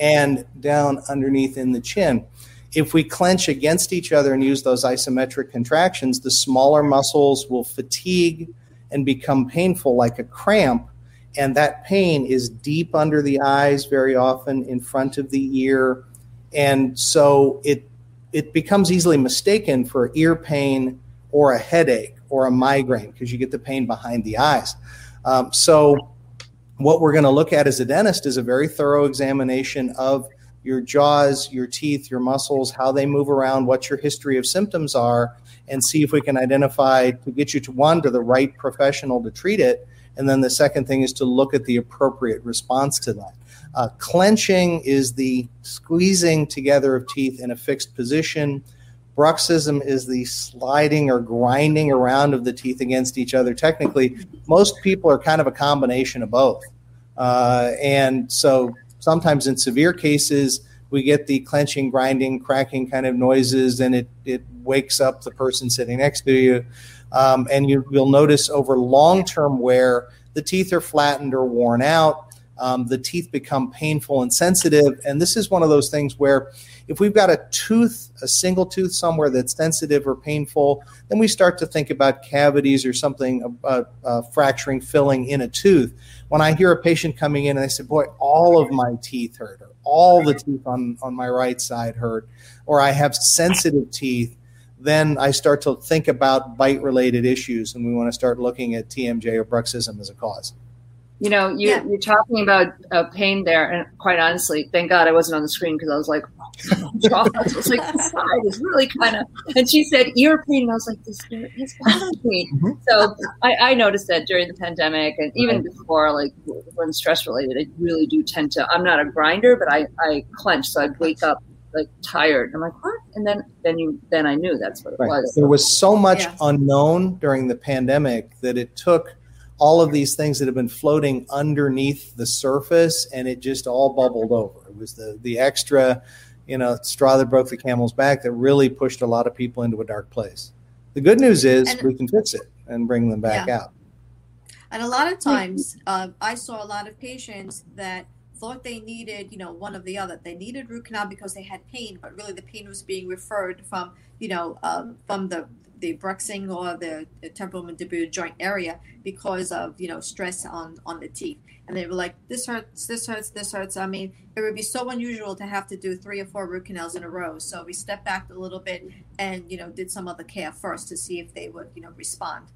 and down underneath in the chin. If we clench against each other and use those isometric contractions, the smaller muscles will fatigue and become painful like a cramp. And that pain is deep under the eyes, very often in front of the ear, and so it it becomes easily mistaken for ear pain or a headache or a migraine because you get the pain behind the eyes. Um, so what we're going to look at as a dentist is a very thorough examination of your jaws, your teeth, your muscles, how they move around, what your history of symptoms are, and see if we can identify to get you to one to the right professional to treat it. And then the second thing is to look at the appropriate response to that. Uh, clenching is the squeezing together of teeth in a fixed position. Bruxism is the sliding or grinding around of the teeth against each other. Technically, most people are kind of a combination of both. Uh, and so sometimes in severe cases, we get the clenching, grinding, cracking kind of noises, and it, it wakes up the person sitting next to you. Um, and you, you'll notice over long term wear, the teeth are flattened or worn out. Um, the teeth become painful and sensitive. And this is one of those things where if we've got a tooth, a single tooth somewhere that's sensitive or painful, then we start to think about cavities or something, uh, uh, fracturing, filling in a tooth. When I hear a patient coming in and they say, Boy, all of my teeth hurt, or all the teeth on, on my right side hurt, or I have sensitive teeth, then I start to think about bite related issues and we want to start looking at TMJ or bruxism as a cause. You know, you, Yeah. you're talking about uh, pain there, and quite honestly, thank God I wasn't on the screen because I was like, jaw. I was like, the side is really kind of. And she said ear pain, and I was like, this ear is bothering me. So I, I noticed that during the pandemic, and even before, like when stress related, I really do tend to. I'm not a grinder, but I I clench, so I'd wake up like tired. I'm like, what? And then then you then I knew that's what it Right. was. There was so much Yeah. unknown during the pandemic that it took all of these things that have been floating underneath the surface and it just all bubbled over. It was the the extra, you know, straw that broke the camel's back that really pushed a lot of people into a dark place. The good news is And- we can fix it and bring them back Yeah. out. And a lot of times, uh, I saw a lot of patients that thought they needed, you know, one of the other. They needed root canal because they had pain, but really the pain was being referred from, you know, um, from the the bruxing or the, the temporal mandibular joint area because of you know stress on on the teeth. And they were like, this hurts, this hurts, this hurts. I mean, it would be so unusual to have to do three or four root canals in a row. So we stepped back a little bit and you know did some other care first to see if they would you know respond.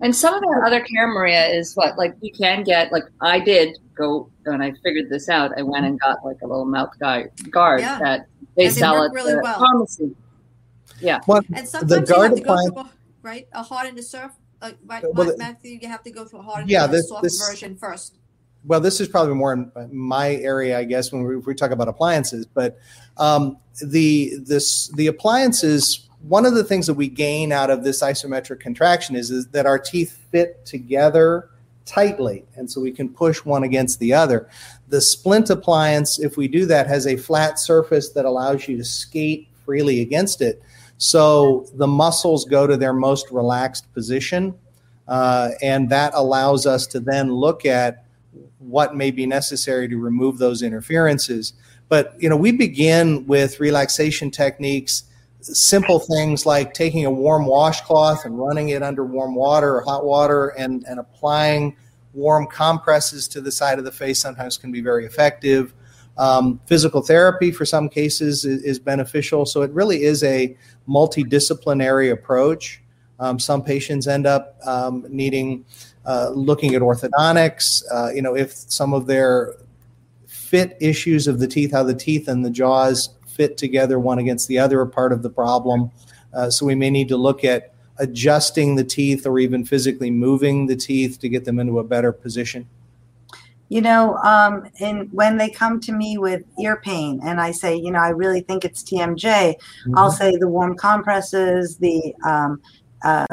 And some of the other care, Maria, is what like you can get. Like I did go and I figured this out. I went and got like a little mouth guard guard Yeah. that they And sell at really the well. pharmacy. Yeah, Well, And sometimes you guard have to go appliance- through, a, right, a hard and a surf. Uh, right, Well, the- Matthew, you have to go through a hard and Yeah, a this- soft this- version first. well, this is probably more in my area, I guess, when we, we talk about appliances. But um, the this the appliances one of the things that we gain out of this isometric contraction is, is that our teeth fit together tightly, and so we can push one against the other. The splint appliance, if we do that, has a flat surface that allows you to skate freely against it. So the muscles go to their most relaxed position, uh, and that allows us to then look at what may be necessary to remove those interferences. But you know, we begin with relaxation techniques simple things like taking a warm washcloth and running it under warm water or hot water and, and applying warm compresses to the side of the face sometimes can be very effective. Um, physical therapy for some cases is, is, beneficial. So it really is a multidisciplinary approach. Um, some patients end up um, needing uh, looking at orthodontics. Uh, you know, if some of their fit issues of the teeth, how the teeth and the jaws fit together one against the other are part of the problem. Uh, so we may need to look at adjusting the teeth or even physically moving the teeth to get them into a better position. You know, um, and when they come to me with ear pain, and I say, you know, I really think it's TMJ, mm-hmm. I'll say the warm compresses, the um, uh,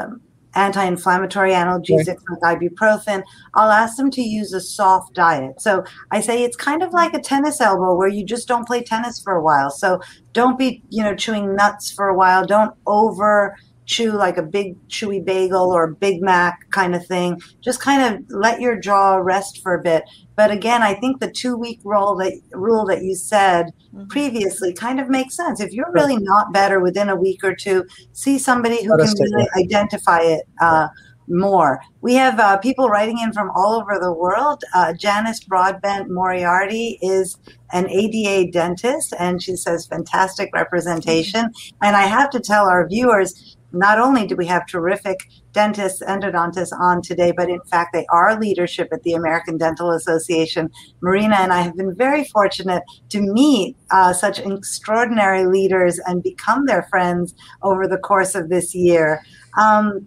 anti-inflammatory analgesics like ibuprofen. I'll ask them to use a soft diet. So i say it's kind of like a tennis elbow where you just don't play tennis for a while. So don't be you know chewing nuts for a while. Don't over chew like a big chewy bagel or a Big Mac kind of thing. Just kind of let your jaw rest for a bit. But again, I think the two week rule that rule that you said mm-hmm. previously kind of makes sense. If you're really not better within a week or two, see somebody who can really identify it. Uh, more. We have uh, people writing in from all over the world. Uh, Janice Broadbent Moriarty is an ADA dentist, and she says fantastic representation. Mm-hmm. And I have to tell our viewers, not only do we have terrific dentists, endodontists on today, but in fact, they are leadership at the American Dental Association. Marina and I have been very fortunate to meet uh, such extraordinary leaders and become their friends over the course of this year. Um,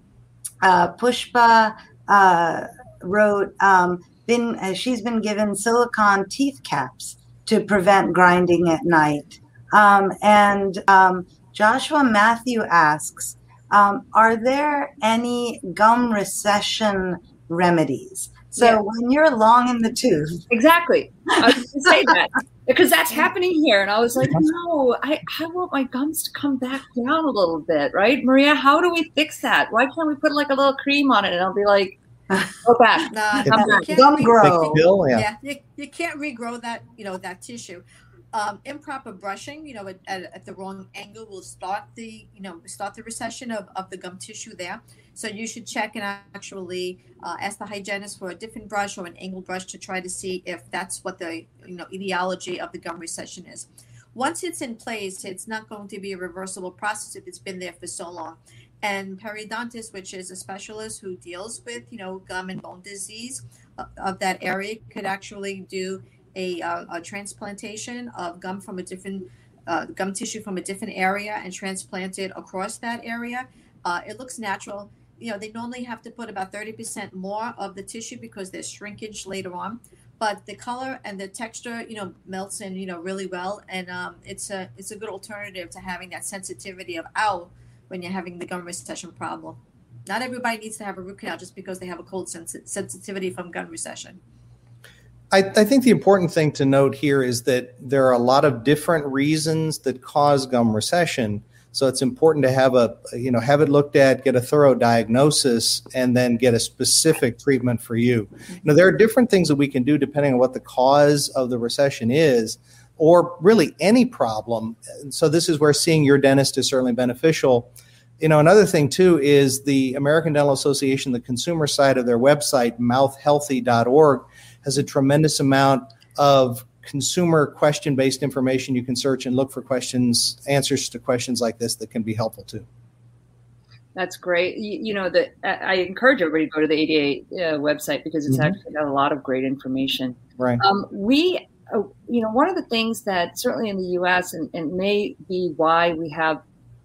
uh, Pushpa uh, wrote, um, been, uh, she's been given silicone teeth caps to prevent grinding at night. Um, and um, Joshua Matthew asks, um, are there any gum recession remedies? So yeah. when you're long in the tooth, exactly. I was going to say that because that's happening here, and I was like, no, I, I want my gums to come back down a little bit, right, Maria? How do we fix that? Why can't we put like a little cream on it, and I'll be like, go back, nah, come back. gum grow. yeah, yeah you, you can't regrow that, you know, that tissue um, improper brushing, you know, at, at, at, the wrong angle will start the, you know, start the recession of, of the gum tissue there. So you should check and actually uh, ask the hygienist for a different brush or an angle brush to try to see if that's what the, you know, etiology of the gum recession is. Once it's in place, it's not going to be a reversible process if it's been there for so long. And periodontist, which is a specialist who deals with, you know, gum and bone disease uh, of that area, could actually do a, uh, a transplantation of gum from a different uh, gum tissue from a different area and transplant it across that area. Uh, it looks natural. You know, they normally have to put about 30% more of the tissue because there's shrinkage later on. But the color and the texture, you know, melts in, you know, really well, and um, it's a it's a good alternative to having that sensitivity of ow when you're having the gum recession problem. Not everybody needs to have a root canal just because they have a cold sens- sensitivity from gum recession. I, I, think the important thing to note here is that there are a lot of different reasons that cause gum recession. So it's important to have a you know have it looked at, get a thorough diagnosis, and then get a specific treatment for you. You know there are different things that we can do depending on what the cause of the recession is, or really any problem. So this is where seeing your dentist is certainly beneficial. You know another thing too is the American Dental Association, the consumer side of their website, mouthhealthy.org has a tremendous amount of consumer question based information you can search and look for questions answers to questions like this that can be helpful too. That's great. You, you know that i encourage everybody to go to the ada uh, website because it's mm-hmm. actually got a lot of great information. Right. Um, we uh, you know one of the things that certainly in the us and, and may be why we have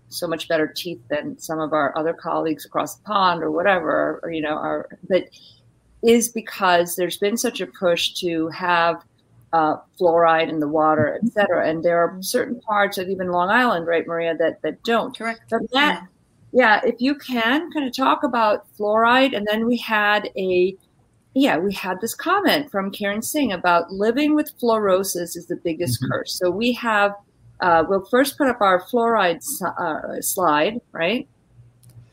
so much better teeth than some of our other colleagues across the pond or whatever or you know are but is because there's been such a push to have uh, fluoride in the water, et cetera. And there are certain parts of even Long Island, right, Maria, that, that don't. Correct. But that, yeah, if you can kind of talk about fluoride. And then we had a, yeah, we had this comment from Karen Singh about living with fluorosis is the biggest mm-hmm. curse. So we have, uh, we'll first put up our fluoride uh, slide, right?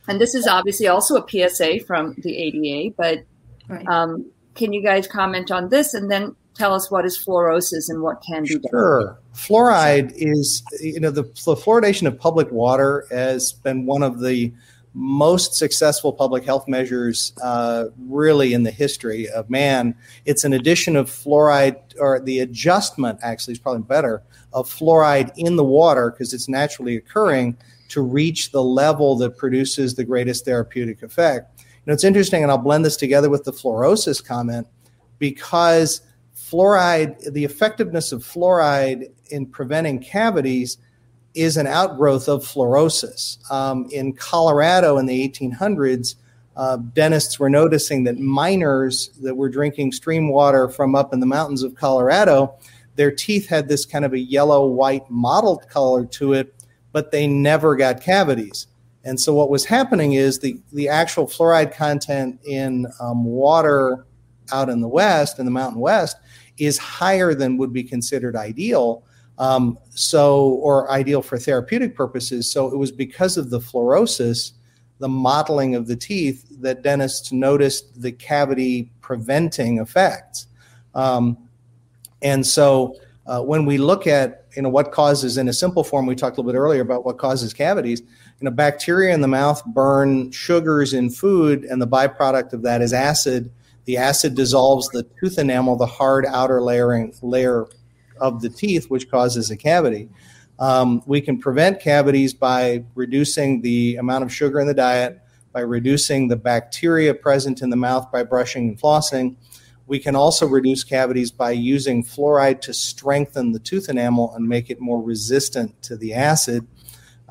And this is obviously also a PSA from the ADA, but right. um, can you guys comment on this and then tell us what is fluorosis and what can be done? Sure. Fluoride is, you know, the, the fluoridation of public water has been one of the most successful public health measures uh, really in the history of man. It's an addition of fluoride, or the adjustment actually is probably better, of fluoride in the water because it's naturally occurring to reach the level that produces the greatest therapeutic effect. Know, it's interesting, and I'll blend this together with the fluorosis comment because fluoride, the effectiveness of fluoride in preventing cavities is an outgrowth of fluorosis. Um, in Colorado in the 1800s, uh, dentists were noticing that miners that were drinking stream water from up in the mountains of Colorado, their teeth had this kind of a yellow white mottled color to it but they never got cavities. And so what was happening is the, the actual fluoride content in um, water out in the West, in the Mountain West, is higher than would be considered ideal. Um, so, or ideal for therapeutic purposes. So it was because of the fluorosis, the mottling of the teeth, that dentists noticed the cavity preventing effects. Um, and so uh, when we look at you know what causes in a simple form we talked a little bit earlier about what causes cavities you know bacteria in the mouth burn sugars in food and the byproduct of that is acid. The acid dissolves the tooth enamel the hard outer layering layer of the teeth which causes a cavity. Um, we can prevent cavities by reducing the amount of sugar in the diet by reducing the bacteria present in the mouth by brushing and flossing. We can also reduce cavities by using fluoride to strengthen the tooth enamel and make it more resistant to the acid.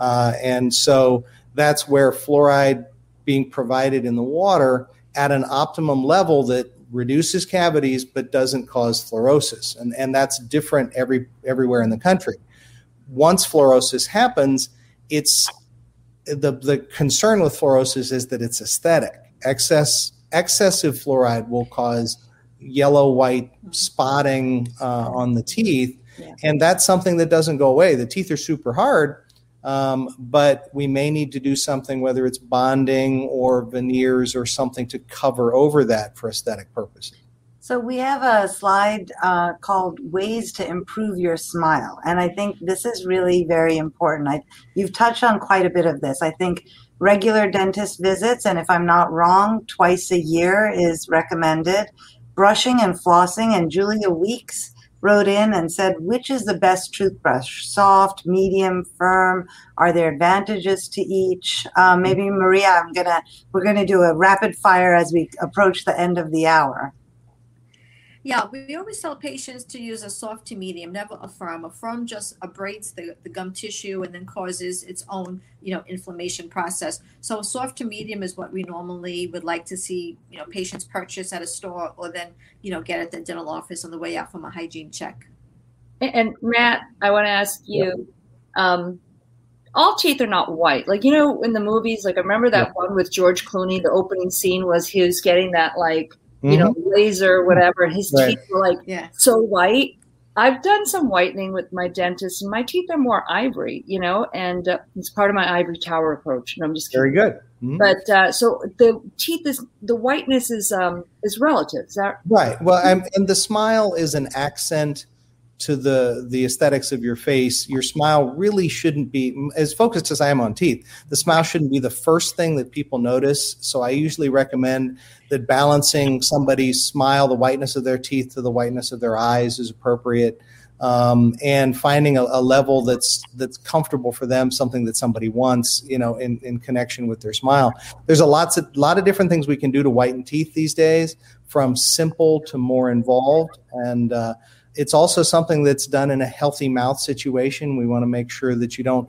Uh, and so that's where fluoride being provided in the water at an optimum level that reduces cavities but doesn't cause fluorosis. And, and that's different every, everywhere in the country. Once fluorosis happens, it's the, the concern with fluorosis is that it's aesthetic. Excess excessive fluoride will cause yellow white spotting uh, on the teeth. Yeah. And that's something that doesn't go away. The teeth are super hard, um, but we may need to do something, whether it's bonding or veneers or something to cover over that for aesthetic purposes. So we have a slide uh, called "Ways to Improve Your Smile," and I think this is really very important. I, you've touched on quite a bit of this. I think regular dentist visits, and if I'm not wrong, twice a year is recommended brushing and flossing, and Julia Weeks wrote in and said, which is the best toothbrush? Soft, medium, firm? Are there advantages to each? Um, maybe Maria, I'm gonna we're gonna do a rapid fire as we approach the end of the hour. Yeah, we always tell patients to use a soft to medium, never a firm. A firm just abrades the, the gum tissue and then causes its own, you know, inflammation process. So a soft to medium is what we normally would like to see, you know, patients purchase at a store or then, you know, get at the dental office on the way out from a hygiene check. And Matt, I want to ask you, um, all teeth are not white. Like, you know, in the movies, like I remember that yeah. one with George Clooney, the opening scene was he was getting that like mm-hmm. you know, mm-hmm. laser, whatever. His right. teeth were like yeah. so white. I've done some whitening with my dentist, and my teeth are more ivory, you know, and uh, it's part of my ivory tower approach. And I'm just kidding. very good. Mm-hmm. But uh, so the teeth is the whiteness is um is relative. Is that right? Well, I'm, and the smile is an accent to the the aesthetics of your face your smile really shouldn't be as focused as i am on teeth the smile shouldn't be the first thing that people notice. So i usually recommend that balancing somebody's smile the whiteness of their teeth to the whiteness of their eyes is appropriate. Um, and finding a, a, level that's that's comfortable for them something that somebody wants you know in, in connection with their smile. There's a lots of lot of different things we can do to whiten teeth these days from simple to more involved. And uh, it's also something that's done in a healthy mouth situation. We want to make sure that you don't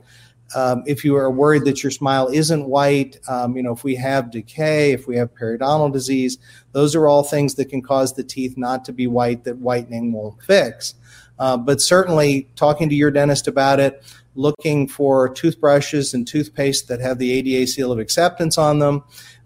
Um, if you are worried that your smile isn't white, um, you know, if we have decay, if we have periodontal disease, those are all things that can cause the teeth not to be white that whitening won't fix. Uh, but certainly, talking to your dentist about it, looking for toothbrushes and toothpaste that have the ADA seal of acceptance on them.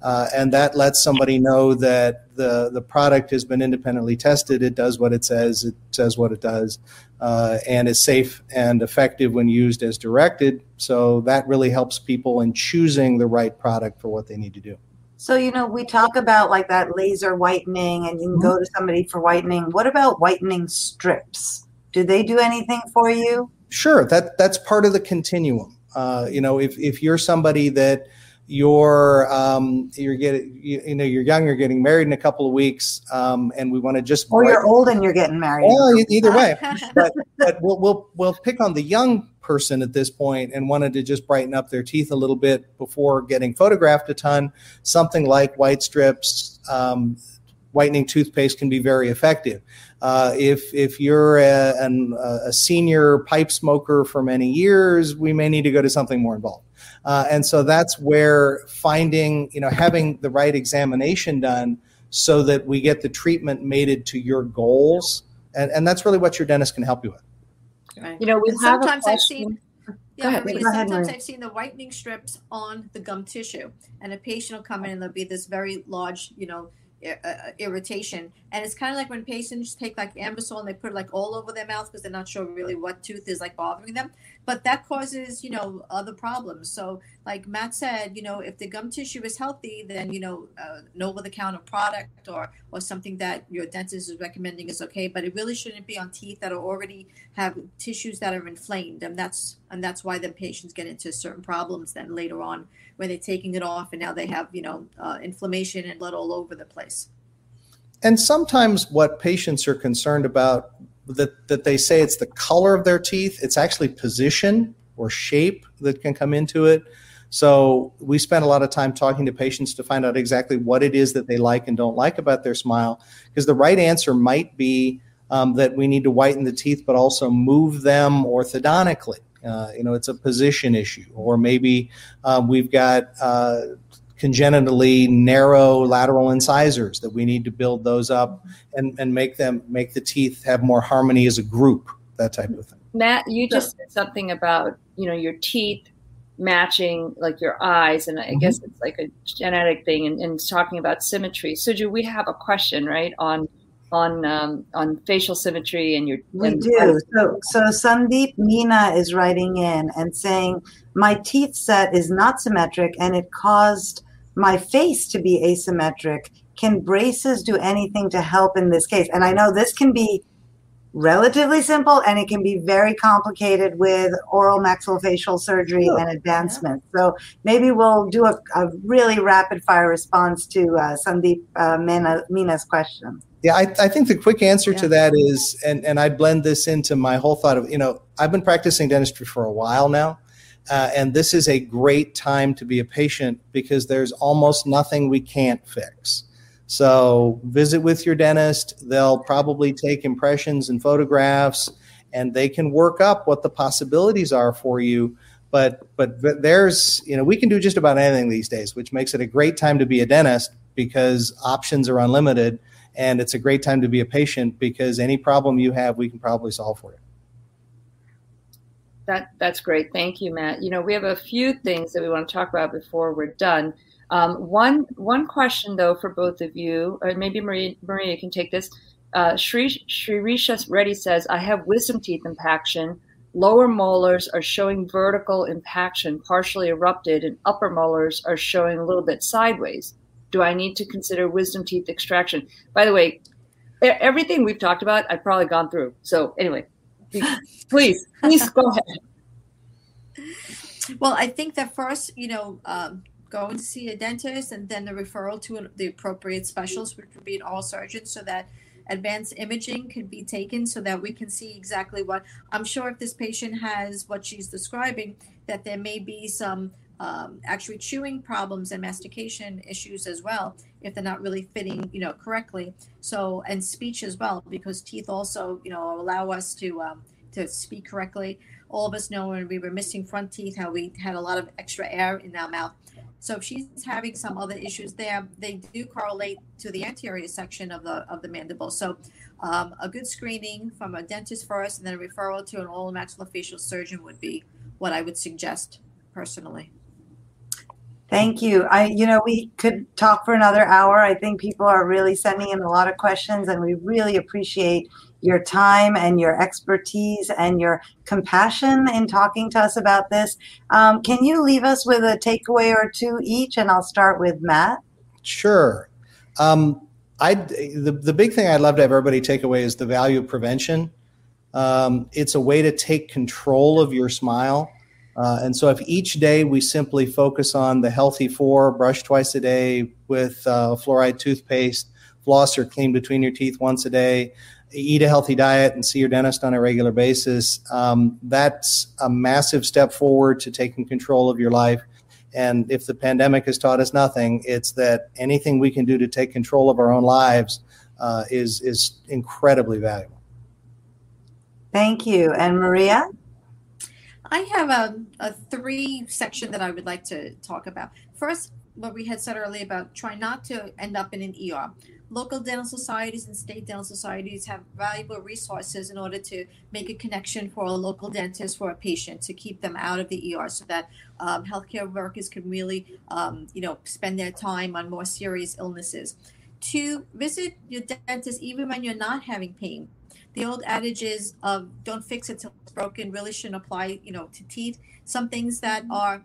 Uh, and that lets somebody know that the, the product has been independently tested. It does what it says, it says what it does, uh, and is safe and effective when used as directed. So that really helps people in choosing the right product for what they need to do. So, you know, we talk about like that laser whitening and you can go to somebody for whitening. What about whitening strips? Do they do anything for you? Sure, that that's part of the continuum. Uh, you know, if if you're somebody that you're um, you're getting you, you, know you're young, you're getting married in a couple of weeks, um, and we want to just or you're old and you're getting married. Well, either way, but, but we'll we'll we'll pick on the young person at this point and wanted to just brighten up their teeth a little bit before getting photographed a ton. Something like white strips. Um, whitening toothpaste can be very effective. Uh, if if you're a, an, a, senior pipe smoker for many years, we may need to go to something more involved. Uh, and so that's where finding, you know, having the right examination done so that we get the treatment mated to your goals. And, and that's really what your dentist can help you with. Right. You know, we have sometimes I've seen. Yeah, Maria, sometimes I've seen the whitening strips on the gum tissue, and a patient will come in and there'll be this very large, you know, uh, irritation. And it's kind of like when patients take like Anbesol and they put it like all over their mouth because they're not sure really what tooth is like bothering them. But that causes, you know, other problems. So, like Matt said, you know, if the gum tissue is healthy, then you know, uh, an over-the-counter product or or something that your dentist is recommending is okay. But it really shouldn't be on teeth that are already have tissues that are inflamed, and that's and that's why the patients get into certain problems then later on when they're taking it off and now they have you know uh, inflammation and blood all over the place and sometimes what patients are concerned about that, that they say it's the color of their teeth. It's actually position or shape that can come into it. So we spend a lot of time talking to patients to find out exactly what it is that they like and don't like about their smile because the right answer might be um, that we need to whiten the teeth but also move them orthodontically. Uh, you know, it's a position issue, or maybe um, we've got uh, congenitally narrow lateral incisors that we need to build those up and, and make them make the teeth have more harmony as a group. That type of thing. Matt, you just said something about you know your teeth matching like your eyes and i mm-hmm. guess it's like a genetic thing and, and talking about symmetry so do we have a question right on on um, on facial symmetry and your we and do so so sandeep meena is writing in and saying my teeth set is not symmetric and it caused my face to be asymmetric can braces do anything to help in this case and i know this can be relatively simple and it can be very complicated with oral maxillofacial surgery and advancement. Yeah. So maybe we'll do a, a, really rapid fire response to uh, Sandeep uh, Meena's question. Yeah, I, I think the quick answer yeah. to that is, and, and I blend this into my whole thought of, you know, I've been practicing dentistry for a while now. Uh, and this is a great time to be a patient because there's almost nothing we can't fix. So visit with your dentist. They'll probably take impressions and photographs, and they can work up what the possibilities are for you. But but there's you know we can do just about anything these days, which makes it a great time to be a dentist because options are unlimited, and it's a great time to be a patient because any problem you have, we can probably solve for you. That that's great. Thank you, Matt. You know we have a few things that we want to talk about before we're done. Um, one one question though for both of you, or maybe Maria, can take this. Uh, Shri Risha Reddy says, "I have wisdom teeth impaction. Lower molars are showing vertical impaction, partially erupted, and upper molars are showing a little bit sideways. Do I need to consider wisdom teeth extraction?" By the way, everything we've talked about, I've probably gone through. So anyway, please, please go ahead. Well, I think that first, you know. Um, going to see a dentist and then the referral to the appropriate specialist, which would be an oral surgeon, so that advanced imaging could be taken so that we can see exactly what I'm sure if this patient has what she's describing, that there may be some um, actually chewing problems and mastication issues as well if they're not really fitting you know correctly so and speech as well because teeth also you know allow us to um, to speak correctly. All of us know when we were missing front teeth, how we had a lot of extra air in our mouth. So if she's having some other issues there, they do correlate to the anterior section of the of the mandible. So um, a good screening from a dentist first, and then a referral to an oral maxillofacial surgeon would be what I would suggest personally. Thank you. I, you know, we could talk for another hour. I think people are really sending in a lot of questions, and we really appreciate your time and your expertise and your compassion in talking to us about this. Um, can you leave us with a takeaway or two each? And I'll start with Matt. Sure. Um, I the the big thing I'd love to have everybody take away is the value of prevention. Um, it's a way to take control of your smile. Uh, and so, if each day we simply focus on the healthy four, brush twice a day with uh, fluoride toothpaste, floss or clean between your teeth once a day, eat a healthy diet, and see your dentist on a regular basis, um, that's a massive step forward to taking control of your life. And if the pandemic has taught us nothing, it's that anything we can do to take control of our own lives uh, is is incredibly valuable. Thank you, and Maria. I have a, a three section that I would like to talk about. First, what we had said earlier about trying not to end up in an ER. Local dental societies and state dental societies have valuable resources in order to make a connection for a local dentist for a patient to keep them out of the ER so that um, healthcare workers can really, um, you know, spend their time on more serious illnesses. To visit your dentist even when you're not having pain the old adages of don't fix it till it's broken really shouldn't apply, you know, to teeth. Some things that are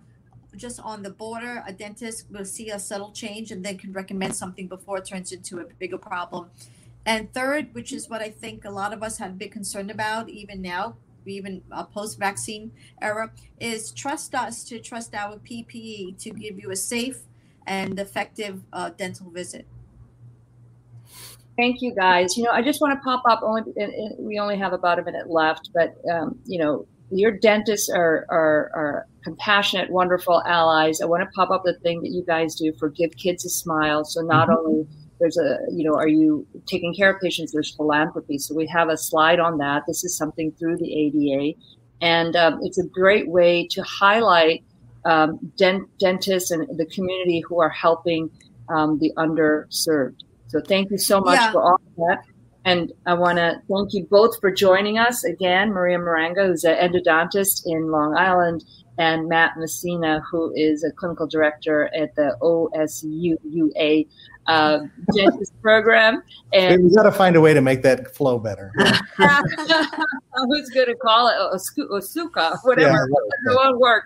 just on the border, a dentist will see a subtle change and then can recommend something before it turns into a bigger problem. And third, which is what I think a lot of us have been concerned about, even now, even a post-vaccine era, is trust us to trust our PPE to give you a safe and effective uh, dental visit. Thank you, guys. You know, I just want to pop up. Only we only have about a minute left, but um, you know, your dentists are, are are compassionate, wonderful allies. I want to pop up the thing that you guys do for Give Kids a Smile. So not mm-hmm. only there's a you know, are you taking care of patients? There's philanthropy. So we have a slide on that. This is something through the ADA, and um, it's a great way to highlight um, dent- dentists and the community who are helping um, the underserved. So thank you so much yeah. for all of that. And I want to thank you both for joining us again. Maria Maranga, who's an endodontist in Long Island, and Matt Messina, who is a clinical director at the OSUUA uh, dentist program. And we got to find a way to make that flow better. Who's going to call it Osuka, whatever, yeah, it won't work.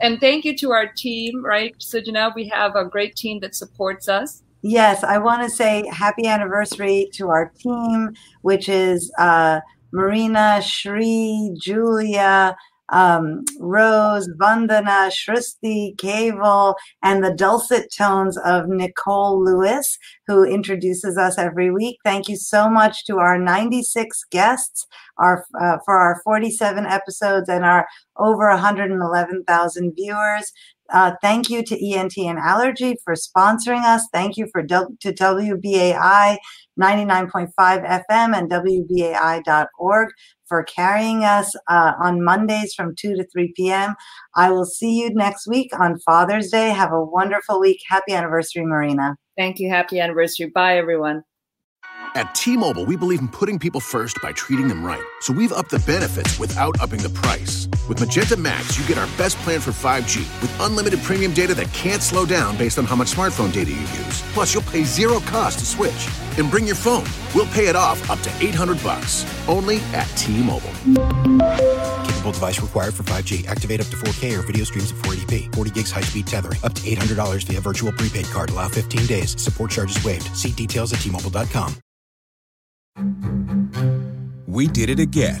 And thank you to our team, right? So now we have a great team that supports us. Yes, I want to say happy anniversary to our team, which is uh, Marina, Shri, Julia, um, Rose, Vandana, Shristi, Kaval, and the dulcet tones of Nicole Lewis, who introduces us every week. Thank you so much to our 96 guests our, uh, for our 47 episodes and our over 111,000 viewers. Uh, thank you to ENT and Allergy for sponsoring us. Thank you for to WBAI 99.5 FM and WBAI.org for carrying us uh, on Mondays from 2 to 3 p.m. I will see you next week on Father's Day. Have a wonderful week. Happy anniversary, Marina. Thank you. Happy anniversary. Bye, everyone. At T Mobile, we believe in putting people first by treating them right. So we've upped the benefits without upping the price. With Magenta Max, you get our best plan for 5G with unlimited premium data that can't slow down based on how much smartphone data you use. Plus, you'll pay zero cost to switch. And bring your phone. We'll pay it off up to 800 bucks. Only at T-Mobile. Capable device required for 5G. Activate up to 4K or video streams at 480p. 40 gigs high speed tethering. Up to $800 via virtual prepaid card. Allow 15 days. Support charges waived. See details at T-Mobile.com. We did it again.